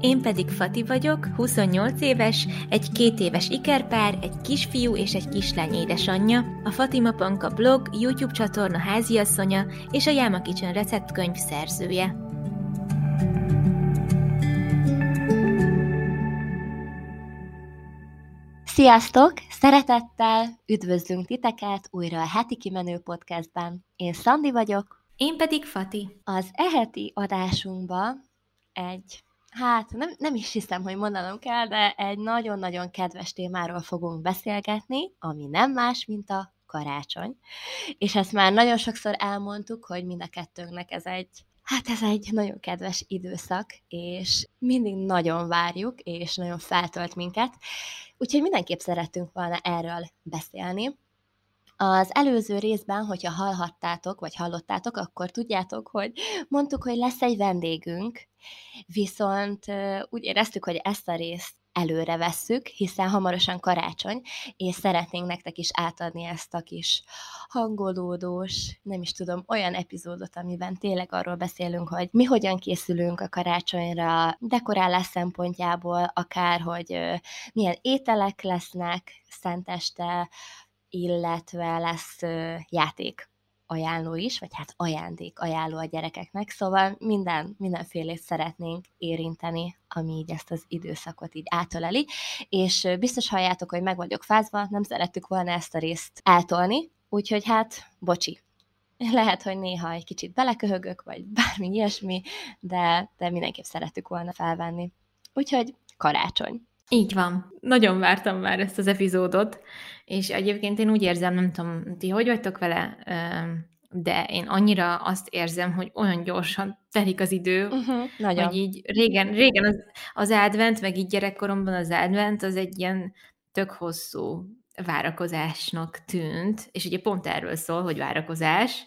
Én pedig Fati vagyok, 28 éves, egy két éves ikerpár, egy kisfiú és egy kislány édesanyja, a Fatima Panka blog, YouTube csatorna háziasszonya és a Yama Kitchen receptkönyv szerzője. Sziasztok! Szeretettel üdvözlünk titeket újra a Heti Kimenő Podcastben. Én Szandi vagyok. Én pedig Fati. Az eheti adásunkban egy Hát nem, nem is hiszem, hogy mondanom kell, de egy nagyon-nagyon kedves témáról fogunk beszélgetni, ami nem más, mint a karácsony. És ezt már nagyon sokszor elmondtuk, hogy mind a kettőnknek ez egy Hát ez egy nagyon kedves időszak, és mindig nagyon várjuk, és nagyon feltölt minket. Úgyhogy mindenképp szerettünk volna erről beszélni. Az előző részben, hogyha hallhattátok, vagy hallottátok, akkor tudjátok, hogy mondtuk, hogy lesz egy vendégünk, viszont úgy éreztük, hogy ezt a részt előre vesszük, hiszen hamarosan karácsony, és szeretnénk nektek is átadni ezt a kis hangolódós, nem is tudom, olyan epizódot, amiben tényleg arról beszélünk, hogy mi hogyan készülünk a karácsonyra, dekorálás szempontjából, akár, hogy milyen ételek lesznek szenteste, illetve lesz játék ajánló is, vagy hát ajándék ajánló a gyerekeknek, szóval minden, mindenfélét szeretnénk érinteni, ami így ezt az időszakot így átöleli, és biztos halljátok, hogy meg vagyok fázva, nem szerettük volna ezt a részt eltolni, úgyhogy hát, bocsi, lehet, hogy néha egy kicsit beleköhögök, vagy bármi ilyesmi, de, de mindenképp szerettük volna felvenni. Úgyhogy karácsony. Így van. Nagyon vártam már ezt az epizódot, és egyébként én úgy érzem, nem tudom, ti hogy vagytok vele, de én annyira azt érzem, hogy olyan gyorsan telik az idő, uh-huh, nagyon. hogy így régen, régen az, az advent, meg így gyerekkoromban az advent, az egy ilyen tök hosszú várakozásnak tűnt, és ugye pont erről szól, hogy várakozás,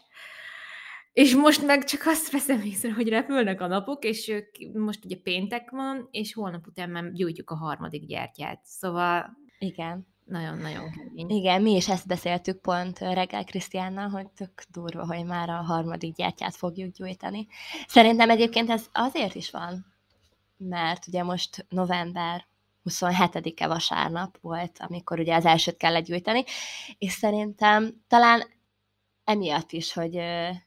és most meg csak azt veszem észre, hogy repülnek a napok, és most ugye péntek van, és holnap után már gyújtjuk a harmadik gyertyát. Szóval... Igen. Nagyon-nagyon kemény. Igen, mi is ezt beszéltük pont reggel Krisztiánnal, hogy tök durva, hogy már a harmadik gyertyát fogjuk gyújtani. Szerintem egyébként ez azért is van, mert ugye most november 27-e vasárnap volt, amikor ugye az elsőt kellett gyújtani, és szerintem talán emiatt is, hogy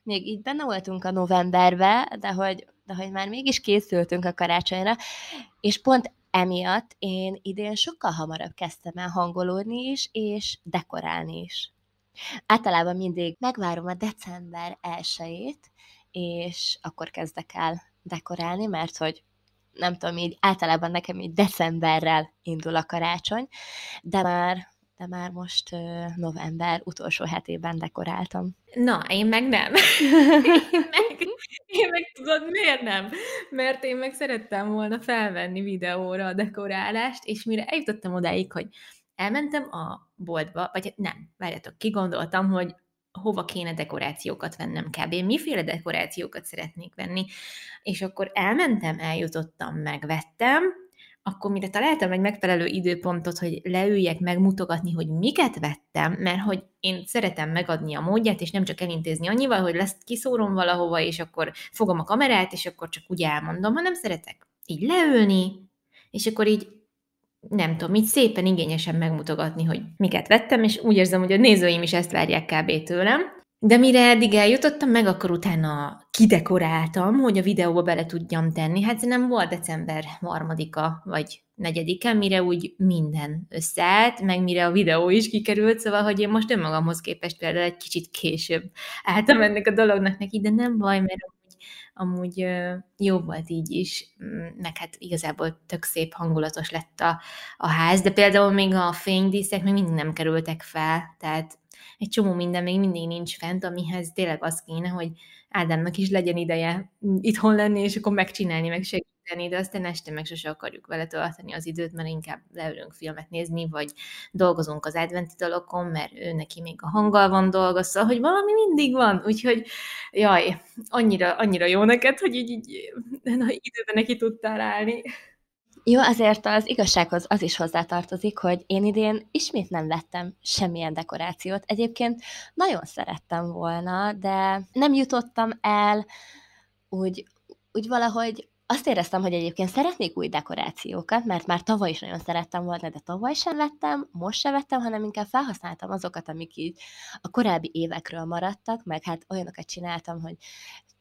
még így benne voltunk a novemberbe, de hogy, de hogy már mégis készültünk a karácsonyra, és pont emiatt én idén sokkal hamarabb kezdtem el hangolódni is, és dekorálni is. Általában mindig megvárom a december 1 és akkor kezdek el dekorálni, mert hogy nem tudom, így általában nekem így decemberrel indul a karácsony, de már de már most november utolsó hetében dekoráltam. Na, én meg nem. én, meg, én meg tudod, miért nem? Mert én meg szerettem volna felvenni videóra a dekorálást, és mire eljutottam odáig, hogy elmentem a boltba, vagy nem, várjátok, kigondoltam, hogy hova kéne dekorációkat vennem kb. Miféle dekorációkat szeretnék venni, és akkor elmentem, eljutottam, megvettem, akkor mire találtam egy megfelelő időpontot, hogy leüljek megmutogatni, hogy miket vettem, mert hogy én szeretem megadni a módját, és nem csak elintézni annyival, hogy lesz kiszórom valahova, és akkor fogom a kamerát, és akkor csak úgy elmondom, hanem szeretek így leülni, és akkor így nem tudom, így szépen igényesen megmutogatni, hogy miket vettem, és úgy érzem, hogy a nézőim is ezt várják kb. tőlem. De mire eddig eljutottam, meg akkor utána kidekoráltam, hogy a videóba bele tudjam tenni. Hát nem volt december harmadika vagy negyedike, mire úgy minden összeállt, meg mire a videó is kikerült, szóval, hogy én most önmagamhoz képest például egy kicsit később álltam ennek a dolognak neki, de nem baj, mert amúgy jó volt így is, mm, meg hát igazából tök szép hangulatos lett a, a ház, de például még a fénydíszek még mindig nem kerültek fel, tehát egy csomó minden még mindig nincs fent, amihez tényleg az kéne, hogy Ádámnak is legyen ideje itthon lenni, és akkor megcsinálni, meg segíteni, de aztán este meg sose akarjuk vele tölteni az időt, mert inkább leülünk filmet nézni, vagy dolgozunk az adventi dalokon, mert ő neki még a hanggal van dolga, szóval, hogy valami mindig van, úgyhogy jaj, annyira, annyira jó neked, hogy így, így na, időben neki tudtál állni. Jó, azért az igazsághoz az is hozzátartozik, hogy én idén ismét nem vettem semmilyen dekorációt. Egyébként nagyon szerettem volna, de nem jutottam el, úgy, úgy valahogy azt éreztem, hogy egyébként szeretnék új dekorációkat, mert már tavaly is nagyon szerettem volna, de tavaly sem vettem, most sem vettem, hanem inkább felhasználtam azokat, amik így a korábbi évekről maradtak, meg hát olyanokat csináltam, hogy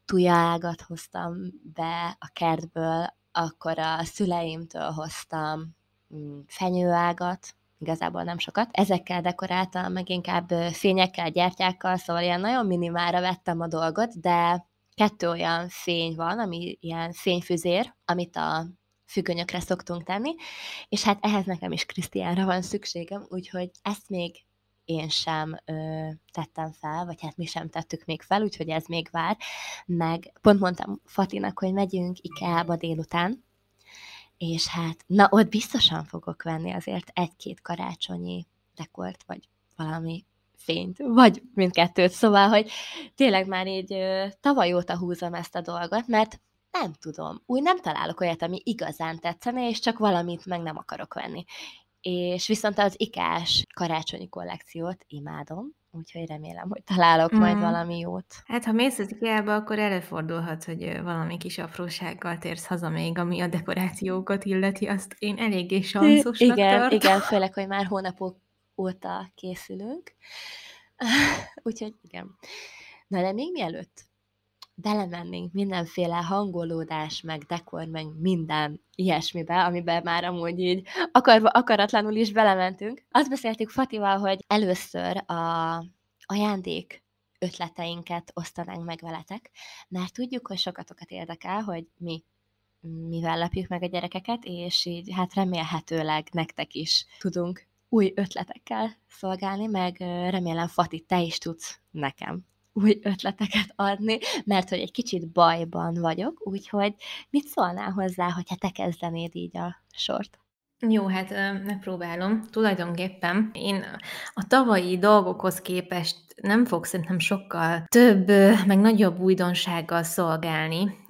tujágat hoztam be a kertből, akkor a szüleimtől hoztam mm, fenyőágat, igazából nem sokat. Ezekkel dekoráltam, meg inkább fényekkel, gyertyákkal, szóval ilyen nagyon minimára vettem a dolgot, de kettő olyan fény van, ami ilyen fényfüzér, amit a függönyökre szoktunk tenni, és hát ehhez nekem is Krisztiánra van szükségem, úgyhogy ezt még én sem ö, tettem fel, vagy hát mi sem tettük még fel, úgyhogy ez még vár. Meg pont mondtam Fatinak, hogy megyünk IKEA-ba délután, és hát, na ott biztosan fogok venni azért egy-két karácsonyi dekort, vagy valami fényt, vagy mindkettőt, szóval, hogy tényleg már így ö, tavaly óta húzom ezt a dolgot, mert nem tudom, úgy nem találok olyat, ami igazán tetszene, és csak valamit meg nem akarok venni és viszont az ikás karácsonyi kollekciót imádom, úgyhogy remélem, hogy találok mm. majd valami jót. Hát, ha mész az ikea akkor előfordulhat, hogy valami kis aprósággal térsz haza még, ami a dekorációkat illeti, azt én eléggé sanszosnak Igen, tartom. igen, főleg, hogy már hónapok óta készülünk. úgyhogy igen. Na, de még mielőtt belemennénk mindenféle hangolódás, meg dekor, meg minden ilyesmibe, amiben már amúgy így akarva, akaratlanul is belementünk. Azt beszéltük Fatival, hogy először a ajándék ötleteinket osztanánk meg veletek, mert tudjuk, hogy sokatokat érdekel, hogy mi mivel lepjük meg a gyerekeket, és így hát remélhetőleg nektek is tudunk új ötletekkel szolgálni, meg remélem Fati, te is tudsz nekem új ötleteket adni, mert hogy egy kicsit bajban vagyok, úgyhogy mit szólnál hozzá, hogyha te kezdenéd így a sort? Jó, hát megpróbálom. Tulajdonképpen én a tavalyi dolgokhoz képest nem fog szerintem sokkal több, meg nagyobb újdonsággal szolgálni.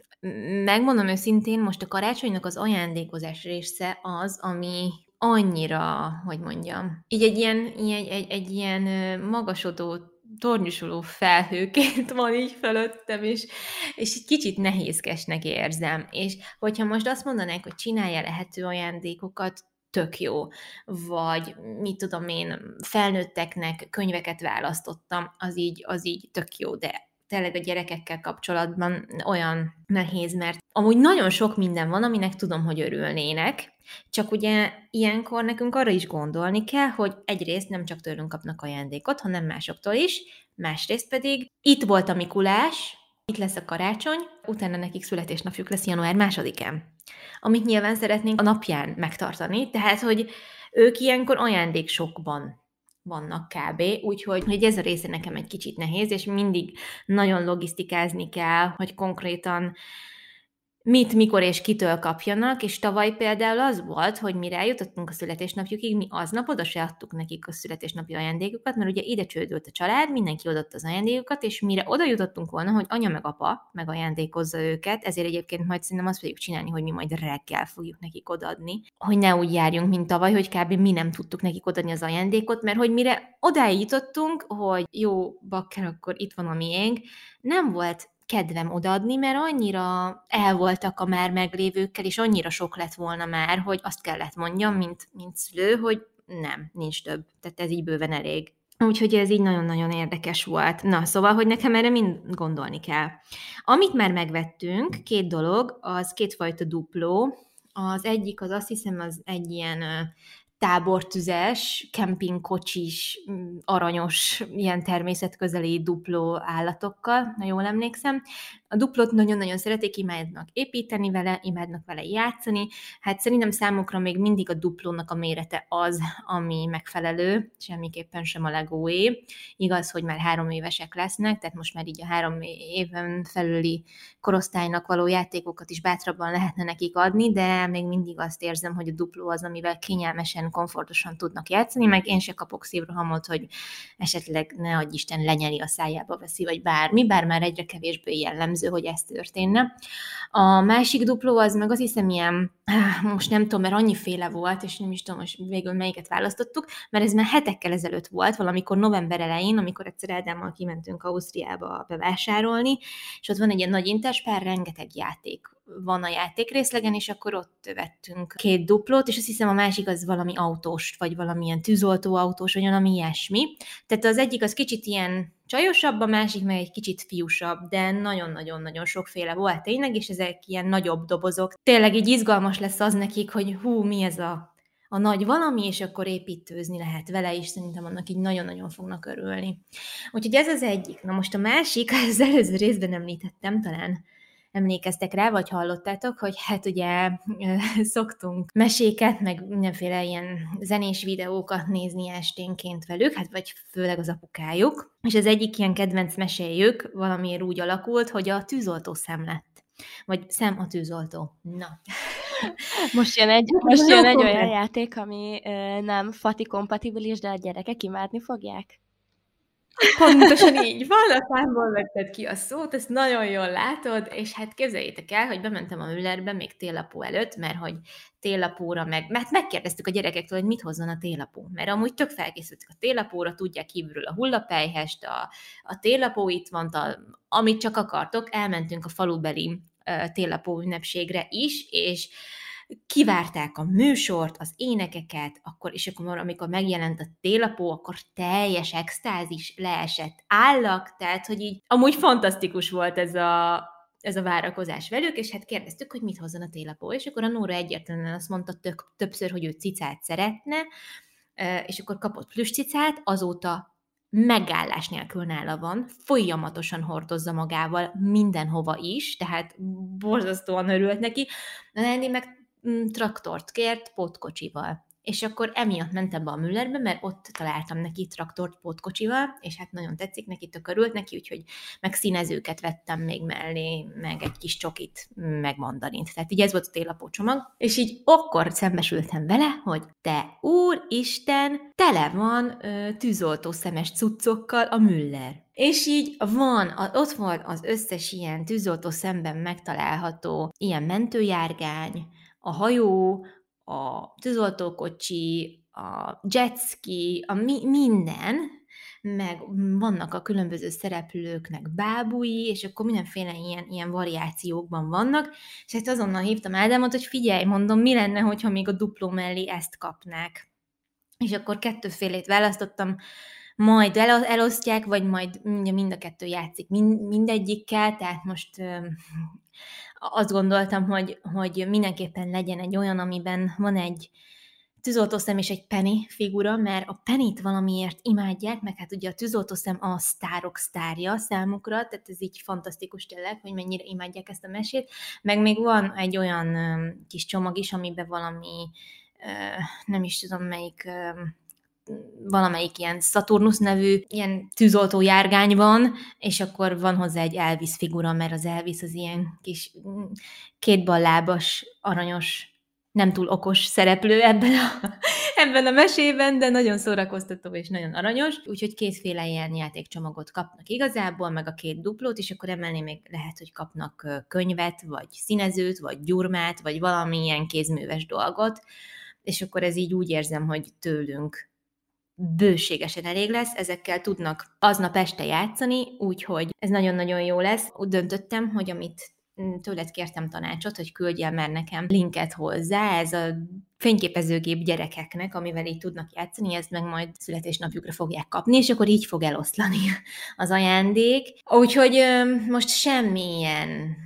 Megmondom őszintén, most a karácsonynak az ajándékozás része az, ami annyira, hogy mondjam, így egy ilyen, egy, egy, egy ilyen magasodó tornyosuló felhőként van így fölöttem, és, és egy kicsit nehézkesnek érzem. És hogyha most azt mondanák, hogy csinálja lehető ajándékokat, tök jó. Vagy mit tudom én, felnőtteknek könyveket választottam, az így, az így tök jó, de tényleg a gyerekekkel kapcsolatban olyan nehéz, mert amúgy nagyon sok minden van, aminek tudom, hogy örülnének, csak ugye ilyenkor nekünk arra is gondolni kell, hogy egyrészt nem csak tőlünk kapnak ajándékot, hanem másoktól is, másrészt pedig itt volt a Mikulás, itt lesz a karácsony, utána nekik születésnapjuk lesz január másodikán, amit nyilván szeretnénk a napján megtartani, tehát hogy ők ilyenkor ajándéksokban vannak kb. Úgyhogy hogy ez a része nekem egy kicsit nehéz, és mindig nagyon logisztikázni kell, hogy konkrétan mit, mikor és kitől kapjanak, és tavaly például az volt, hogy mire eljutottunk a születésnapjukig, mi aznap oda se adtuk nekik a születésnapi ajándékokat, mert ugye ide csődült a család, mindenki adott az ajándékokat, és mire oda jutottunk volna, hogy anya meg apa meg ajándékozza őket, ezért egyébként majd szerintem azt fogjuk csinálni, hogy mi majd reggel fogjuk nekik odaadni, hogy ne úgy járjunk, mint tavaly, hogy kb. mi nem tudtuk nekik odaadni az ajándékot, mert hogy mire odáig jutottunk, hogy jó, bakker, akkor itt van a miénk, nem volt kedvem odaadni, mert annyira el voltak a már meglévőkkel, és annyira sok lett volna már, hogy azt kellett mondjam, mint, mint szülő, hogy nem, nincs több. Tehát ez így bőven elég. Úgyhogy ez így nagyon-nagyon érdekes volt. Na, szóval, hogy nekem erre mind gondolni kell. Amit már megvettünk, két dolog, az kétfajta dupló. Az egyik az azt hiszem az egy ilyen tábortüzes, kempingkocsis, aranyos, ilyen természetközeli dupló állatokkal, ha jól emlékszem. A duplót nagyon-nagyon szeretik, imádnak építeni vele, imádnak vele játszani. Hát szerintem számukra még mindig a duplónak a mérete az, ami megfelelő, semmiképpen sem a legóé. Igaz, hogy már három évesek lesznek, tehát most már így a három éven felüli korosztálynak való játékokat is bátrabban lehetne nekik adni, de még mindig azt érzem, hogy a dupló az, amivel kényelmesen, komfortosan tudnak játszani, meg én se kapok szívrohamot, hogy esetleg ne adj Isten lenyeli a szájába veszi, vagy bármi, bár már egyre kevésbé jellemző, hogy ez történne. A másik dupló az meg azt hiszem ilyen, most nem tudom, mert annyiféle volt, és nem is tudom most végül melyiket választottuk, mert ez már hetekkel ezelőtt volt, valamikor november elején, amikor egyszer Ádámmal kimentünk Ausztriába bevásárolni, és ott van egy ilyen nagy interspár, rengeteg játék van a játékrészlegen, és akkor ott vettünk két duplót, és azt hiszem a másik az valami autós, vagy valamilyen tűzoltó autós, vagy valami ilyesmi. Tehát az egyik az kicsit ilyen csajosabb, a másik meg egy kicsit fiúsabb, de nagyon-nagyon-nagyon sokféle volt tényleg, és ezek ilyen nagyobb dobozok. Tényleg így izgalmas lesz az nekik, hogy hú, mi ez a a nagy valami, és akkor építőzni lehet vele, és szerintem annak így nagyon-nagyon fognak örülni. Úgyhogy ez az egyik. Na most a másik, az előző részben említettem, talán emlékeztek rá, vagy hallottátok, hogy hát ugye szoktunk meséket, meg mindenféle ilyen zenés videókat nézni esténként velük, hát vagy főleg az apukájuk. És az egyik ilyen kedvenc meséjük valamiért úgy alakult, hogy a tűzoltó szem lett. Vagy szem a tűzoltó. Na. Most jön egy, most jön egy olyan játék, ami ö, nem fati kompatibilis, de a gyerekek imádni fogják. Pontosan így van, a számból vetted ki a szót, ezt nagyon jól látod, és hát képzeljétek el, hogy bementem a Müllerbe még télapó előtt, mert hogy télapóra meg, mert megkérdeztük a gyerekektől, hogy mit hozzon a télapó, mert amúgy tök felkészültek a télapóra, tudják kívülről a hullapelyhest, a, a télapó itt van, a, amit csak akartok, elmentünk a falubeli télapó ünnepségre is, és kivárták a műsort, az énekeket, akkor, és akkor amikor megjelent a télapó, akkor teljes extázis leesett állak, tehát, hogy így amúgy fantasztikus volt ez a, ez a várakozás velük, és hát kérdeztük, hogy mit hozzon a télapó, és akkor a Nóra egyértelműen azt mondta tök, többször, hogy ő cicát szeretne, és akkor kapott cicát, azóta megállás nélkül nála van, folyamatosan hordozza magával mindenhova is, tehát borzasztóan örült neki. De Andy meg traktort kért pótkocsival. És akkor emiatt mentem be a Müllerbe, mert ott találtam neki traktort pótkocsival, és hát nagyon tetszik neki, tök örült neki, úgyhogy meg színezőket vettem még mellé, meg egy kis csokit, meg mandarint. Tehát így ez volt a télapó csomag. És így akkor szembesültem vele, hogy te úristen, tele van ö, tűzoltó szemes cuccokkal a Müller. És így van, ott van az összes ilyen tűzoltó szemben megtalálható ilyen mentőjárgány, a hajó, a tűzoltókocsi, a jetski, a mi- minden, meg vannak a különböző szereplőknek bábui, és akkor mindenféle ilyen, ilyen variációkban vannak, és hát azonnal hívtam Ádámot, hogy figyelj, mondom, mi lenne, hogyha még a dupló mellé ezt kapnák. És akkor kettőfélét választottam, majd el, elosztják, vagy majd mind a kettő játszik mind, mindegyikkel, tehát most azt gondoltam, hogy, hogy mindenképpen legyen egy olyan, amiben van egy tűzoltószem és egy Penny figura, mert a Pennyt valamiért imádják, meg hát ugye a tűzoltószem a sztárok sztárja számukra, tehát ez így fantasztikus tényleg, hogy mennyire imádják ezt a mesét, meg még van egy olyan kis csomag is, amiben valami, nem is tudom melyik valamelyik ilyen Saturnus nevű ilyen tűzoltó járgány van, és akkor van hozzá egy Elvis figura, mert az Elvis az ilyen kis kétballábas, aranyos, nem túl okos szereplő ebben a, ebben a mesében, de nagyon szórakoztató és nagyon aranyos, úgyhogy kétféle ilyen játékcsomagot kapnak igazából, meg a két duplót, és akkor emelni még lehet, hogy kapnak könyvet, vagy színezőt, vagy gyurmát, vagy valamilyen kézműves dolgot, és akkor ez így úgy érzem, hogy tőlünk bőségesen elég lesz, ezekkel tudnak aznap este játszani, úgyhogy ez nagyon-nagyon jó lesz. Úgy döntöttem, hogy amit mm, tőled kértem tanácsot, hogy küldje már nekem linket hozzá, ez a fényképezőgép gyerekeknek, amivel így tudnak játszani, ezt meg majd születésnapjukra fogják kapni, és akkor így fog eloszlani az ajándék. Úgyhogy most semmilyen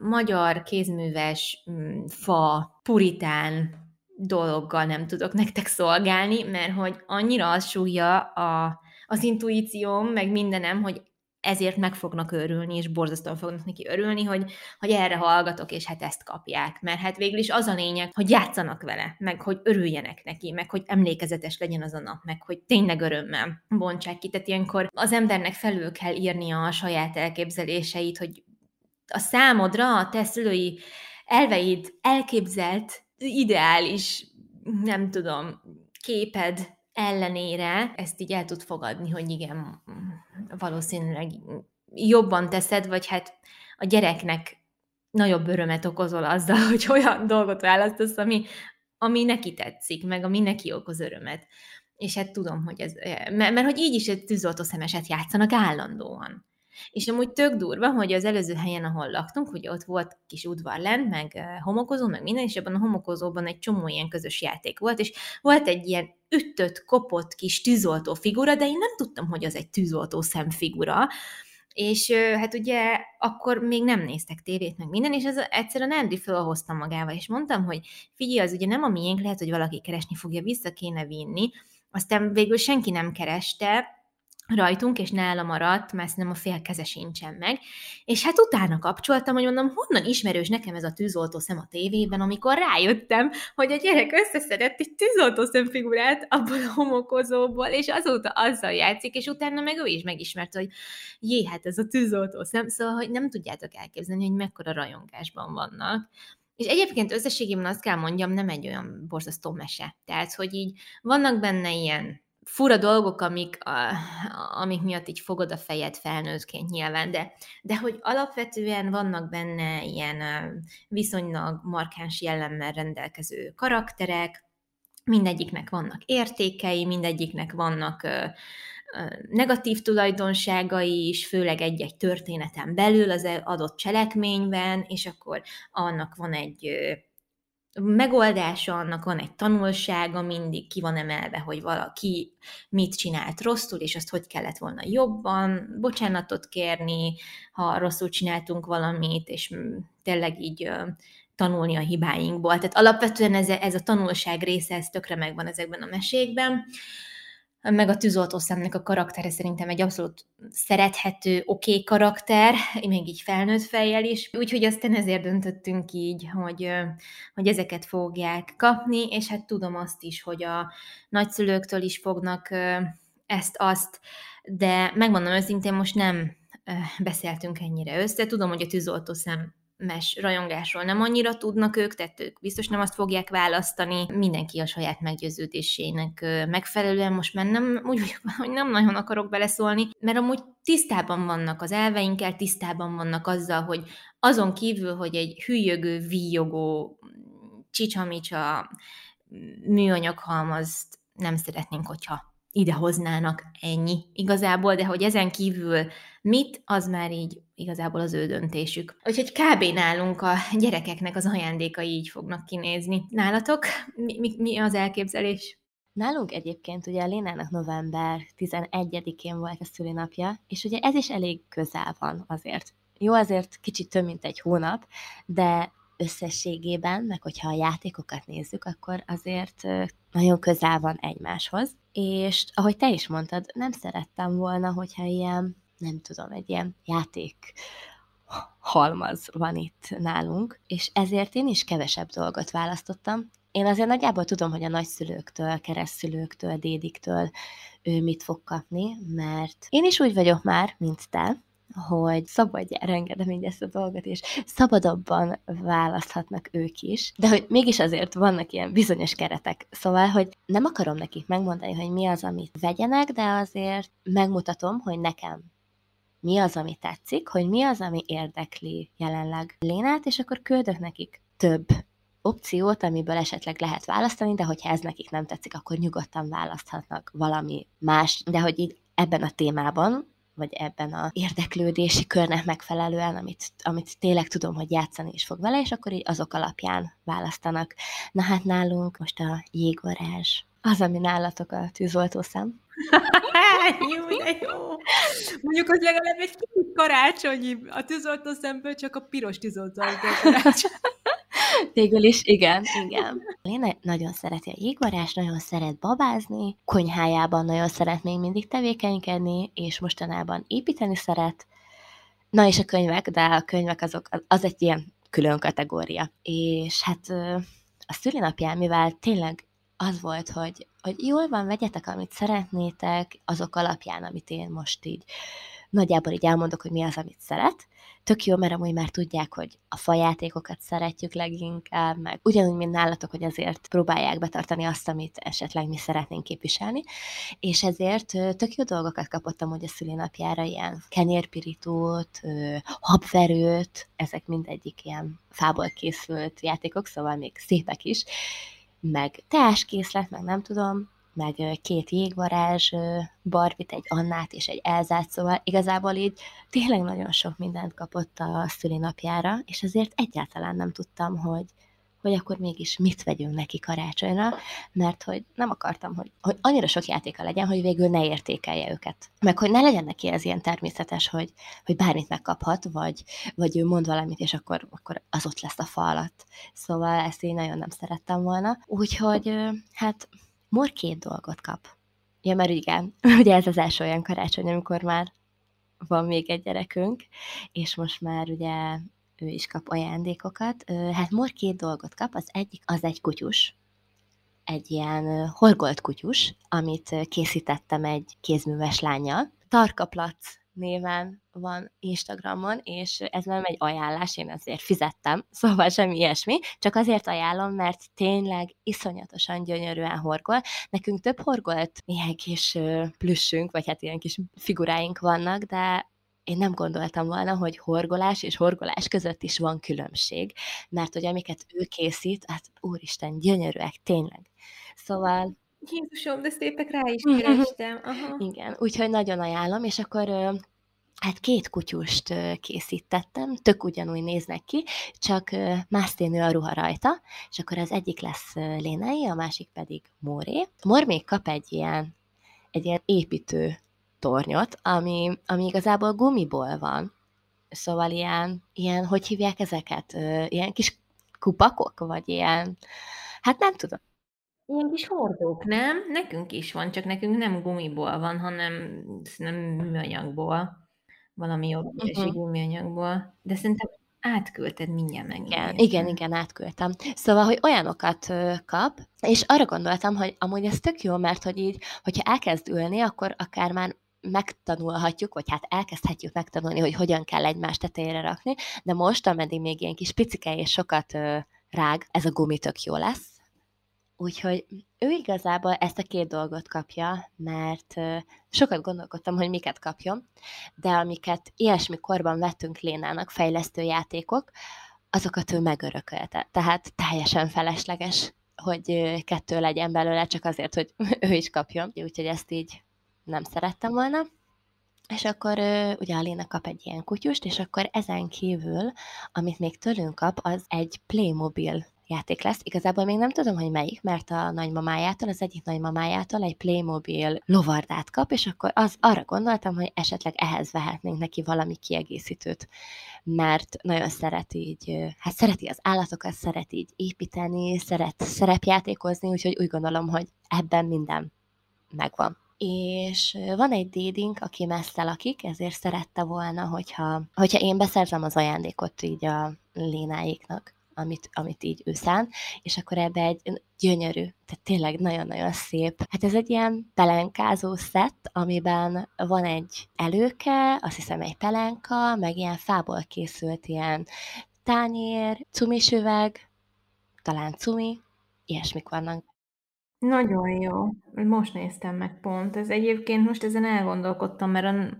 magyar kézműves mm, fa, puritán dologgal nem tudok nektek szolgálni, mert hogy annyira az súgja a, az intuícióm, meg mindenem, hogy ezért meg fognak örülni, és borzasztóan fognak neki örülni, hogy, hogy erre hallgatok, és hát ezt kapják. Mert hát végül is az a lényeg, hogy játszanak vele, meg hogy örüljenek neki, meg hogy emlékezetes legyen az a nap, meg hogy tényleg örömmel bontsák ki. Tehát ilyenkor az embernek felül kell írnia a saját elképzeléseit, hogy a számodra, a te szülői elveid elképzelt, ideális, nem tudom, képed ellenére ezt így el tud fogadni, hogy igen, valószínűleg jobban teszed, vagy hát a gyereknek nagyobb örömet okozol azzal, hogy olyan dolgot választasz, ami, ami neki tetszik, meg ami neki okoz örömet. És hát tudom, hogy ez, mert, mert hogy így is egy tűzoltó szemeset játszanak állandóan. És amúgy tök durva, hogy az előző helyen, ahol laktunk, ugye ott volt kis udvar lent, meg homokozó, meg minden, és ebben a homokozóban egy csomó ilyen közös játék volt, és volt egy ilyen ütött, kopott kis tűzoltó figura, de én nem tudtam, hogy az egy tűzoltó szemfigura, és hát ugye akkor még nem néztek tévét, meg minden, és ez egyszerűen Andy felhoztam magával, és mondtam, hogy figyelj, az ugye nem a miénk, lehet, hogy valaki keresni fogja, vissza kéne vinni, aztán végül senki nem kereste, rajtunk, és nála maradt, mert nem a félkeze sincsen meg. És hát utána kapcsoltam, hogy mondom, honnan ismerős nekem ez a tűzoltó szem a tévében, amikor rájöttem, hogy a gyerek összeszedett egy tűzoltó szemfigurát abból a homokozóból, és azóta azzal játszik, és utána meg ő is megismerte, hogy jé, hát ez a tűzoltó szem, szóval, hogy nem tudjátok elképzelni, hogy mekkora rajongásban vannak. És egyébként összességében azt kell mondjam, nem egy olyan borzasztó mese. Tehát, hogy így vannak benne ilyen fura dolgok, amik, amik miatt így fogod a fejed felnőttként nyilván, de, de hogy alapvetően vannak benne ilyen viszonylag markáns jellemmel rendelkező karakterek, mindegyiknek vannak értékei, mindegyiknek vannak negatív tulajdonságai is, főleg egy-egy történeten belül az adott cselekményben, és akkor annak van egy megoldása, annak van egy tanulsága, mindig ki van emelve, hogy valaki mit csinált rosszul, és azt hogy kellett volna jobban, bocsánatot kérni, ha rosszul csináltunk valamit, és tényleg így tanulni a hibáinkból. Tehát alapvetően ez, ez a tanulság része, ez tökre megvan ezekben a mesékben meg a tűzoltószemnek a karaktere szerintem egy abszolút szerethető, oké okay karakter, még így felnőtt fejjel is, úgyhogy aztán ezért döntöttünk így, hogy, hogy ezeket fogják kapni, és hát tudom azt is, hogy a nagyszülőktől is fognak ezt-azt, de megmondom őszintén, most nem beszéltünk ennyire össze. Tudom, hogy a tűzoltószem mes rajongásról nem annyira tudnak ők, tehát ők biztos nem azt fogják választani. Mindenki a saját meggyőződésének megfelelően most már nem, úgy, hogy nem nagyon akarok beleszólni, mert amúgy tisztában vannak az elveinkkel, tisztában vannak azzal, hogy azon kívül, hogy egy hülyögő, víjogó, csicsamicsa műanyaghalmazt nem szeretnénk, hogyha idehoznának ennyi igazából, de hogy ezen kívül mit, az már így igazából az ő döntésük. Úgyhogy kb. nálunk a gyerekeknek az ajándékai így fognak kinézni. Nálatok mi, mi, mi az elképzelés? Nálunk egyébként ugye a Lénának november 11-én volt a szülinapja, és ugye ez is elég közel van azért. Jó, azért kicsit több, mint egy hónap, de összességében, meg hogyha a játékokat nézzük, akkor azért nagyon közel van egymáshoz. És ahogy te is mondtad, nem szerettem volna, hogyha ilyen, nem tudom, egy ilyen játék halmaz van itt nálunk, és ezért én is kevesebb dolgot választottam. Én azért nagyjából tudom, hogy a nagyszülőktől, keresztszülőktől, dédiktől ő mit fog kapni, mert én is úgy vagyok már, mint te, hogy szabadjára engedem így ezt a dolgot, és szabadabban választhatnak ők is, de hogy mégis azért vannak ilyen bizonyos keretek. Szóval, hogy nem akarom nekik megmondani, hogy mi az, amit vegyenek, de azért megmutatom, hogy nekem mi az, ami tetszik, hogy mi az, ami érdekli jelenleg Lénát, és akkor küldök nekik több opciót, amiből esetleg lehet választani, de hogyha ez nekik nem tetszik, akkor nyugodtan választhatnak valami más, de hogy így ebben a témában vagy ebben a érdeklődési körnek megfelelően, amit, amit tényleg tudom, hogy játszani is fog vele, és akkor így azok alapján választanak. Na hát nálunk most a jégvarázs, az, ami nálatok a tűzoltószem. jó, de jó. Mondjuk, hogy legalább egy kicsit karácsonyi, a tűzoltószemből csak a piros tűzoltó Végül is, igen, igen. Léna nagyon szereti a jégvarás, nagyon szeret babázni, konyhájában nagyon szeret még mindig tevékenykedni, és mostanában építeni szeret. Na és a könyvek, de a könyvek azok, az egy ilyen külön kategória. És hát a szülinapján, mivel tényleg az volt, hogy, hogy jól van, vegyetek, amit szeretnétek, azok alapján, amit én most így nagyjából így elmondok, hogy mi az, amit szeret. Tök jó, mert amúgy már tudják, hogy a fajátékokat szeretjük leginkább, meg ugyanúgy, mint nálatok, hogy azért próbálják betartani azt, amit esetleg mi szeretnénk képviselni, és ezért tök jó dolgokat kapottam, hogy a szülinapjára ilyen kenyérpirítót, habverőt, ezek mindegyik ilyen fából készült játékok, szóval még szépek is, meg teáskészlet, meg nem tudom, meg két jégvarázs Barbit, egy Annát és egy Elzát, szóval igazából így tényleg nagyon sok mindent kapott a szülinapjára, és azért egyáltalán nem tudtam, hogy, hogy akkor mégis mit vegyünk neki karácsonyra, mert hogy nem akartam, hogy, hogy annyira sok játéka legyen, hogy végül ne értékelje őket. Meg hogy ne legyen neki ez ilyen természetes, hogy, hogy bármit megkaphat, vagy, vagy ő mond valamit, és akkor, akkor az ott lesz a fa alatt. Szóval ezt én nagyon nem szerettem volna. Úgyhogy hát Mor két dolgot kap. Ja, mert igen, ugye ez az első olyan karácsony, amikor már van még egy gyerekünk, és most már ugye ő is kap ajándékokat. Hát Mor két dolgot kap, az egyik az egy kutyus, egy ilyen horgolt kutyus, amit készítettem egy kézműves lánya. Tarka Plac néven van Instagramon, és ez nem egy ajánlás, én ezért fizettem, szóval semmi ilyesmi, csak azért ajánlom, mert tényleg iszonyatosan gyönyörűen horgol. Nekünk több horgolt ilyen kis plüssünk, vagy hát ilyen kis figuráink vannak, de én nem gondoltam volna, hogy horgolás és horgolás között is van különbség, mert hogy amiket ő készít, hát úristen, gyönyörűek, tényleg. Szóval Jézusom, de szépek rá is kerestem. Aha. Igen, úgyhogy nagyon ajánlom, és akkor hát két kutyust készítettem, tök ugyanúgy néznek ki, csak más színű a ruha rajta, és akkor az egyik lesz Lénai, a másik pedig Móré. Mór még kap egy ilyen, egy ilyen építő tornyot, ami, ami igazából gumiból van. Szóval ilyen, ilyen, hogy hívják ezeket? Ilyen kis kupakok, vagy ilyen, hát nem tudom. Ilyen kis hordók, nem? Nekünk is van, csak nekünk nem gumiból van, hanem nem műanyagból. Valami jobb uh-huh. műanyagból. De szerintem átküldted mindjárt meg. Igen, igen, igen, átküldtem. Szóval, hogy olyanokat kap, és arra gondoltam, hogy amúgy ez tök jó, mert hogy így, hogyha elkezd ülni, akkor akár már megtanulhatjuk, vagy hát elkezdhetjük megtanulni, hogy hogyan kell egymást tetejére rakni, de most, ameddig még ilyen kis picike és sokat rág, ez a gumi tök jó lesz, Úgyhogy ő igazából ezt a két dolgot kapja, mert sokat gondolkodtam, hogy miket kapjon, de amiket ilyesmi korban vettünk Lénának fejlesztő játékok, azokat ő megörökölte. Tehát teljesen felesleges, hogy kettő legyen belőle, csak azért, hogy ő is kapjon. Úgyhogy ezt így nem szerettem volna. És akkor ugye a Léna kap egy ilyen kutyust, és akkor ezen kívül, amit még tőlünk kap, az egy Playmobil játék lesz. Igazából még nem tudom, hogy melyik, mert a nagymamájától, az egyik nagymamájától egy Playmobil lovardát kap, és akkor az, arra gondoltam, hogy esetleg ehhez vehetnénk neki valami kiegészítőt, mert nagyon szeret így, hát szereti az állatokat, szeret így építeni, szeret szerepjátékozni, úgyhogy úgy gondolom, hogy ebben minden megvan és van egy dédink, aki messze lakik, ezért szerette volna, hogyha, hogyha én beszerzem az ajándékot így a lénáiknak amit, amit így ő és akkor ebbe egy gyönyörű, tehát tényleg nagyon-nagyon szép. Hát ez egy ilyen pelenkázó szett, amiben van egy előke, azt hiszem egy pelenka, meg ilyen fából készült ilyen tányér, cumis üveg, talán cumi, ilyesmik vannak. Nagyon jó. Most néztem meg pont. Ez egyébként most ezen elgondolkodtam, mert a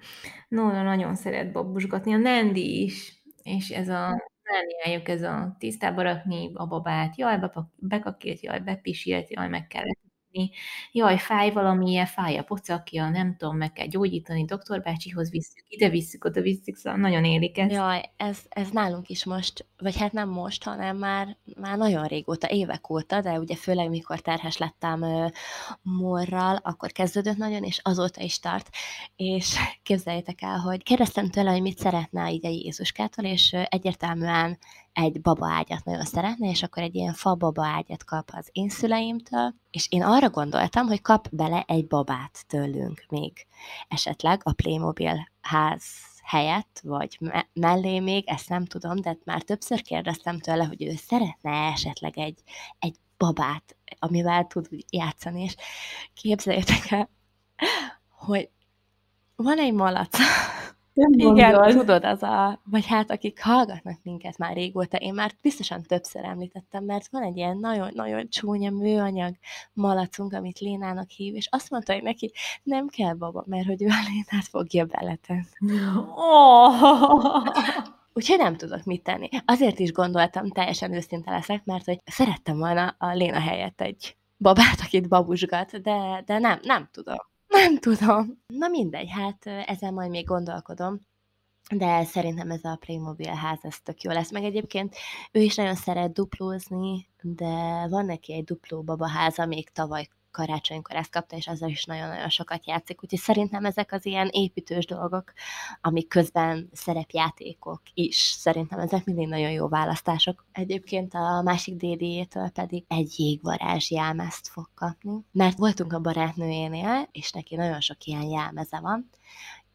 Nola nagyon szeret babusgatni, a Nendi is, és ez a Nániájuk ez a tisztába rakni a babát, jaj, bekakélt, jaj, bepisilt, jaj, meg kell etetni, jaj, fáj valamilyen, fáj a pocakja, nem tudom, meg kell gyógyítani, doktorbácsihoz visszük, ide visszük, oda visszük, szóval nagyon élik ez. Jaj, ez, ez nálunk is most, vagy hát nem most, hanem már, már nagyon régóta, évek óta, de ugye főleg mikor terhes lettem ö, morral, akkor kezdődött nagyon, és azóta is tart. És képzeljétek el, hogy kérdeztem tőle, hogy mit szeretne a Jézuskától, és egyértelműen egy baba ágyat nagyon szeretne, és akkor egy ilyen fa baba ágyat kap az én szüleimtől, és én arra gondoltam, hogy kap bele egy babát tőlünk még esetleg a Playmobil ház helyett, vagy me- mellé még, ezt nem tudom, de már többször kérdeztem tőle, hogy ő szeretne esetleg egy, egy babát, amivel tud játszani, és képzeljétek el, hogy van egy malac, nem Igen, tudod, az a, vagy hát akik hallgatnak minket már régóta, én már biztosan többször említettem, mert van egy ilyen nagyon-nagyon csúnya műanyag malacunk, amit Lénának hív, és azt mondta, hogy neki nem kell baba, mert hogy ő a Lénát fogja beletenni. Oh. Úgyhogy nem tudok mit tenni. Azért is gondoltam, teljesen őszinte leszek, mert hogy szerettem volna a Léna helyett egy babát, akit babusgat, de, de nem, nem tudom. Nem tudom. Na mindegy, hát ezzel majd még gondolkodom. De szerintem ez a Playmobil ház, ez tök jó lesz. Meg egyébként ő is nagyon szeret duplózni, de van neki egy dupló babaháza még tavaly karácsonykor ezt kapta, és azzal is nagyon-nagyon sokat játszik. Úgyhogy szerintem ezek az ilyen építős dolgok, amik közben szerepjátékok is, szerintem ezek mindig nagyon jó választások. Egyébként a másik DD-től pedig egy jégvarázs jelmezt fog kapni, mert voltunk a barátnőjénél, és neki nagyon sok ilyen jelmeze van,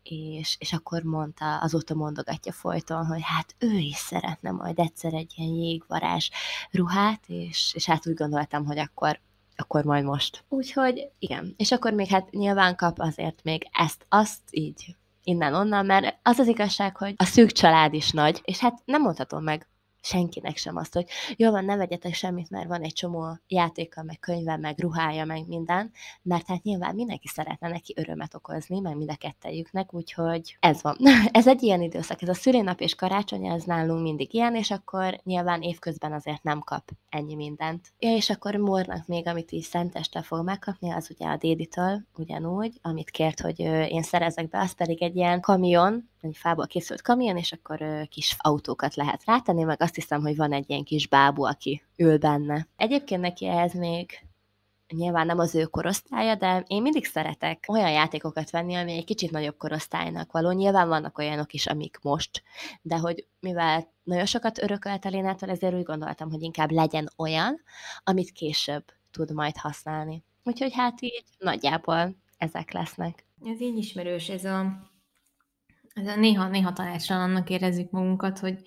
és, és akkor mondta, azóta mondogatja folyton, hogy hát ő is szeretne majd egyszer egy ilyen jégvarázs ruhát, és, és hát úgy gondoltam, hogy akkor akkor majd most. Úgyhogy igen, és akkor még hát nyilván kap azért még ezt, azt így innen-onnan, mert az az igazság, hogy a szűk család is nagy, és hát nem mondhatom meg senkinek sem azt, hogy jó van, ne vegyetek semmit, mert van egy csomó játéka, meg könyve, meg ruhája, meg minden, mert hát nyilván mindenki szeretne neki örömet okozni, meg mind a kettejüknek, úgyhogy ez van. ez egy ilyen időszak, ez a szülinap és karácsony, ez nálunk mindig ilyen, és akkor nyilván évközben azért nem kap ennyi mindent. Ja, és akkor Mornak még, amit így szenteste fog megkapni, az ugye a Déditől ugyanúgy, amit kért, hogy én szerezek be, az pedig egy ilyen kamion, egy fából készült kamion, és akkor kis autókat lehet rátenni, meg azt hiszem, hogy van egy ilyen kis bábú, aki ül benne. Egyébként neki ehhez még nyilván nem az ő korosztálya, de én mindig szeretek olyan játékokat venni, ami egy kicsit nagyobb korosztálynak való. Nyilván vannak olyanok is, amik most, de hogy mivel nagyon sokat örökölt a Lénától, ezért úgy gondoltam, hogy inkább legyen olyan, amit később tud majd használni. Úgyhogy hát így nagyjából ezek lesznek. Ez így ismerős, ez a ez néha, néha tanácsalannak érezzük magunkat, hogy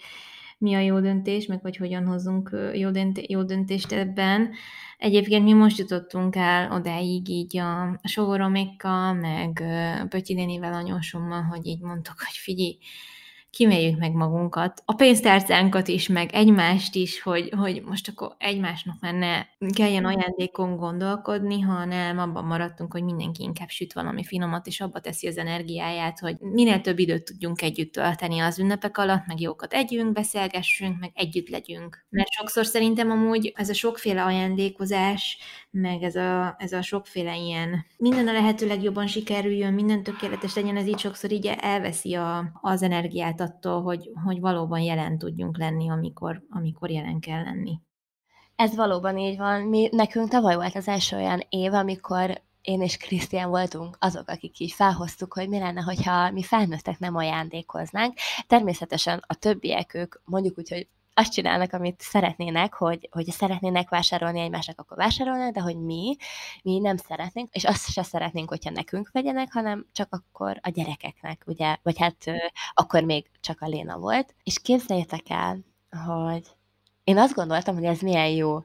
mi a jó döntés, meg hogy hogyan hozzunk jó, dönté- jó döntést ebben. Egyébként mi most jutottunk el odáig így a, sogoromékkal, meg Pötyi Dénivel, anyósommal, hogy így mondtuk, hogy figyelj, kiméljük meg magunkat, a pénztárcánkat is, meg egymást is, hogy, hogy most akkor egymásnak már ne kelljen ajándékon gondolkodni, hanem abban maradtunk, hogy mindenki inkább süt valami finomat, és abba teszi az energiáját, hogy minél több időt tudjunk együtt tölteni az ünnepek alatt, meg jókat együnk, beszélgessünk, meg együtt legyünk. Mert sokszor szerintem amúgy ez a sokféle ajándékozás, meg ez a, ez a sokféle ilyen minden a lehető legjobban sikerüljön, minden tökéletes legyen, ez így sokszor így elveszi a, az energiát attól, hogy, hogy valóban jelen tudjunk lenni, amikor, amikor jelen kell lenni. Ez valóban így van. Mi, nekünk tavaly volt az első olyan év, amikor én és Krisztián voltunk azok, akik így felhoztuk, hogy mi lenne, hogyha mi felnőttek nem ajándékoznánk. Természetesen a többiek ők mondjuk úgy, hogy azt csinálnak, amit szeretnének, hogy, hogy szeretnének vásárolni egymásnak, akkor vásárolnak, de hogy mi, mi nem szeretnénk, és azt se szeretnénk, hogyha nekünk vegyenek, hanem csak akkor a gyerekeknek, ugye, vagy hát akkor még csak a Léna volt. És képzeljétek el, hogy én azt gondoltam, hogy ez milyen jó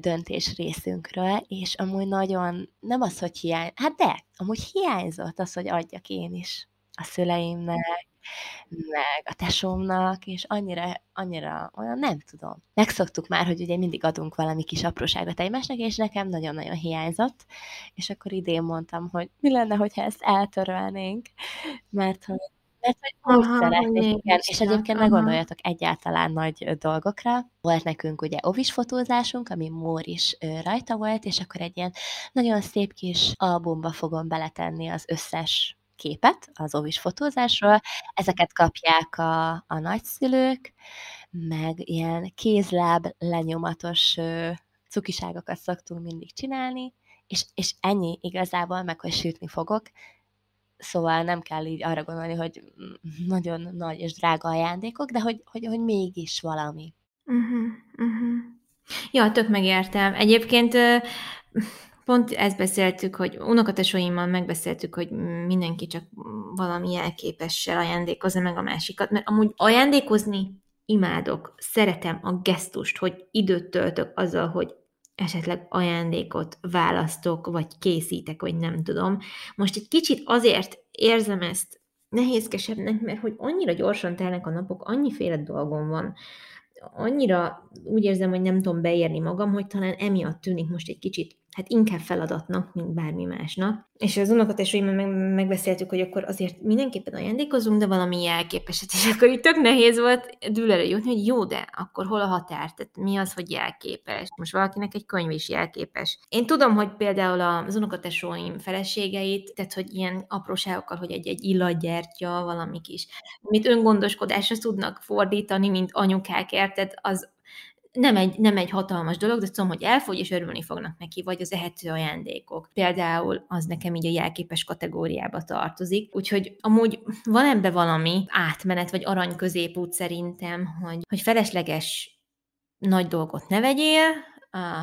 döntés részünkről, és amúgy nagyon, nem az, hogy hiány, hát de, amúgy hiányzott az, hogy adjak én is a szüleimnek, meg a tesómnak, és annyira, annyira olyan, nem tudom. Megszoktuk már, hogy ugye mindig adunk valami kis apróságot egymásnak, és nekem nagyon-nagyon hiányzott, és akkor idén mondtam, hogy mi lenne, hogyha ezt eltörölnénk, mert hogy mert hogy úgy szeretnék, igen, és egyébként ne gondoljatok egyáltalán nagy dolgokra. Volt nekünk ugye ovis fotózásunk, ami Mór is rajta volt, és akkor egy ilyen nagyon szép kis albumba fogom beletenni az összes képet az ovis fotózásról, ezeket kapják a, a nagyszülők, meg ilyen kézláb lenyomatos cukiságokat szoktunk mindig csinálni, és, és ennyi igazából, meg hogy sütni fogok, Szóval nem kell így arra gondolni, hogy nagyon nagy és drága ajándékok, de hogy, hogy, hogy mégis valami. Uh-huh, uh-huh. Ja, tök megértem. Egyébként pont ezt beszéltük, hogy unokatesóimmal megbeszéltük, hogy mindenki csak valami jelképessel ajándékozza meg a másikat, mert amúgy ajándékozni imádok, szeretem a gesztust, hogy időt töltök azzal, hogy esetleg ajándékot választok, vagy készítek, vagy nem tudom. Most egy kicsit azért érzem ezt nehézkesebbnek, mert hogy annyira gyorsan telnek a napok, annyiféle dolgom van, annyira úgy érzem, hogy nem tudom beérni magam, hogy talán emiatt tűnik most egy kicsit hát inkább feladatnak, mint bármi másnak. És az unokatestvéimmel meg, megbeszéltük, hogy akkor azért mindenképpen ajándékozunk, de valami jelképeset, és akkor itt tök nehéz volt dűlere jutni, hogy jó, de akkor hol a határ? Tehát mi az, hogy jelképes? Most valakinek egy könyv is jelképes. Én tudom, hogy például az unokatesóim feleségeit, tehát hogy ilyen apróságokkal, hogy egy-egy illatgyertya, valami kis, amit öngondoskodásra tudnak fordítani, mint anyukák, érted, az nem egy, nem egy hatalmas dolog, de tudom, hogy elfogy, és örülni fognak neki, vagy az ehető ajándékok. Például az nekem így a jelképes kategóriába tartozik. Úgyhogy amúgy van ebbe valami átmenet, vagy arany középút szerintem, hogy, hogy felesleges nagy dolgot ne vegyél,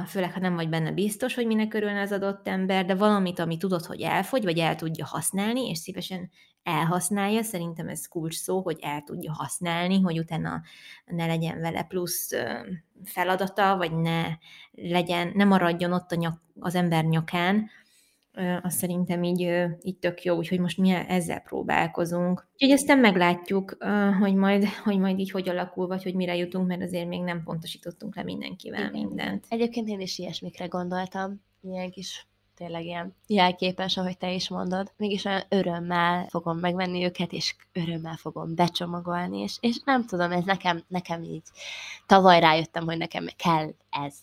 főleg ha nem vagy benne biztos, hogy minek örülne az adott ember, de valamit, ami tudod, hogy elfogy, vagy el tudja használni, és szívesen elhasználja, szerintem ez kulcs szó, hogy el tudja használni, hogy utána ne legyen vele plusz feladata, vagy ne legyen, ne maradjon ott a nyak, az ember nyakán, azt szerintem így, így tök jó, úgyhogy most mi ezzel próbálkozunk. Úgyhogy aztán meglátjuk, hogy majd, hogy majd így hogy alakul, vagy hogy mire jutunk, mert azért még nem pontosítottunk le mindenkivel Igen. mindent. Egyébként én is ilyesmikre gondoltam, ilyen kis tényleg ilyen jelképes, ahogy te is mondod. Mégis olyan örömmel fogom megvenni őket, és örömmel fogom becsomagolni, és, és nem tudom, ez nekem, nekem így tavaly rájöttem, hogy nekem kell ez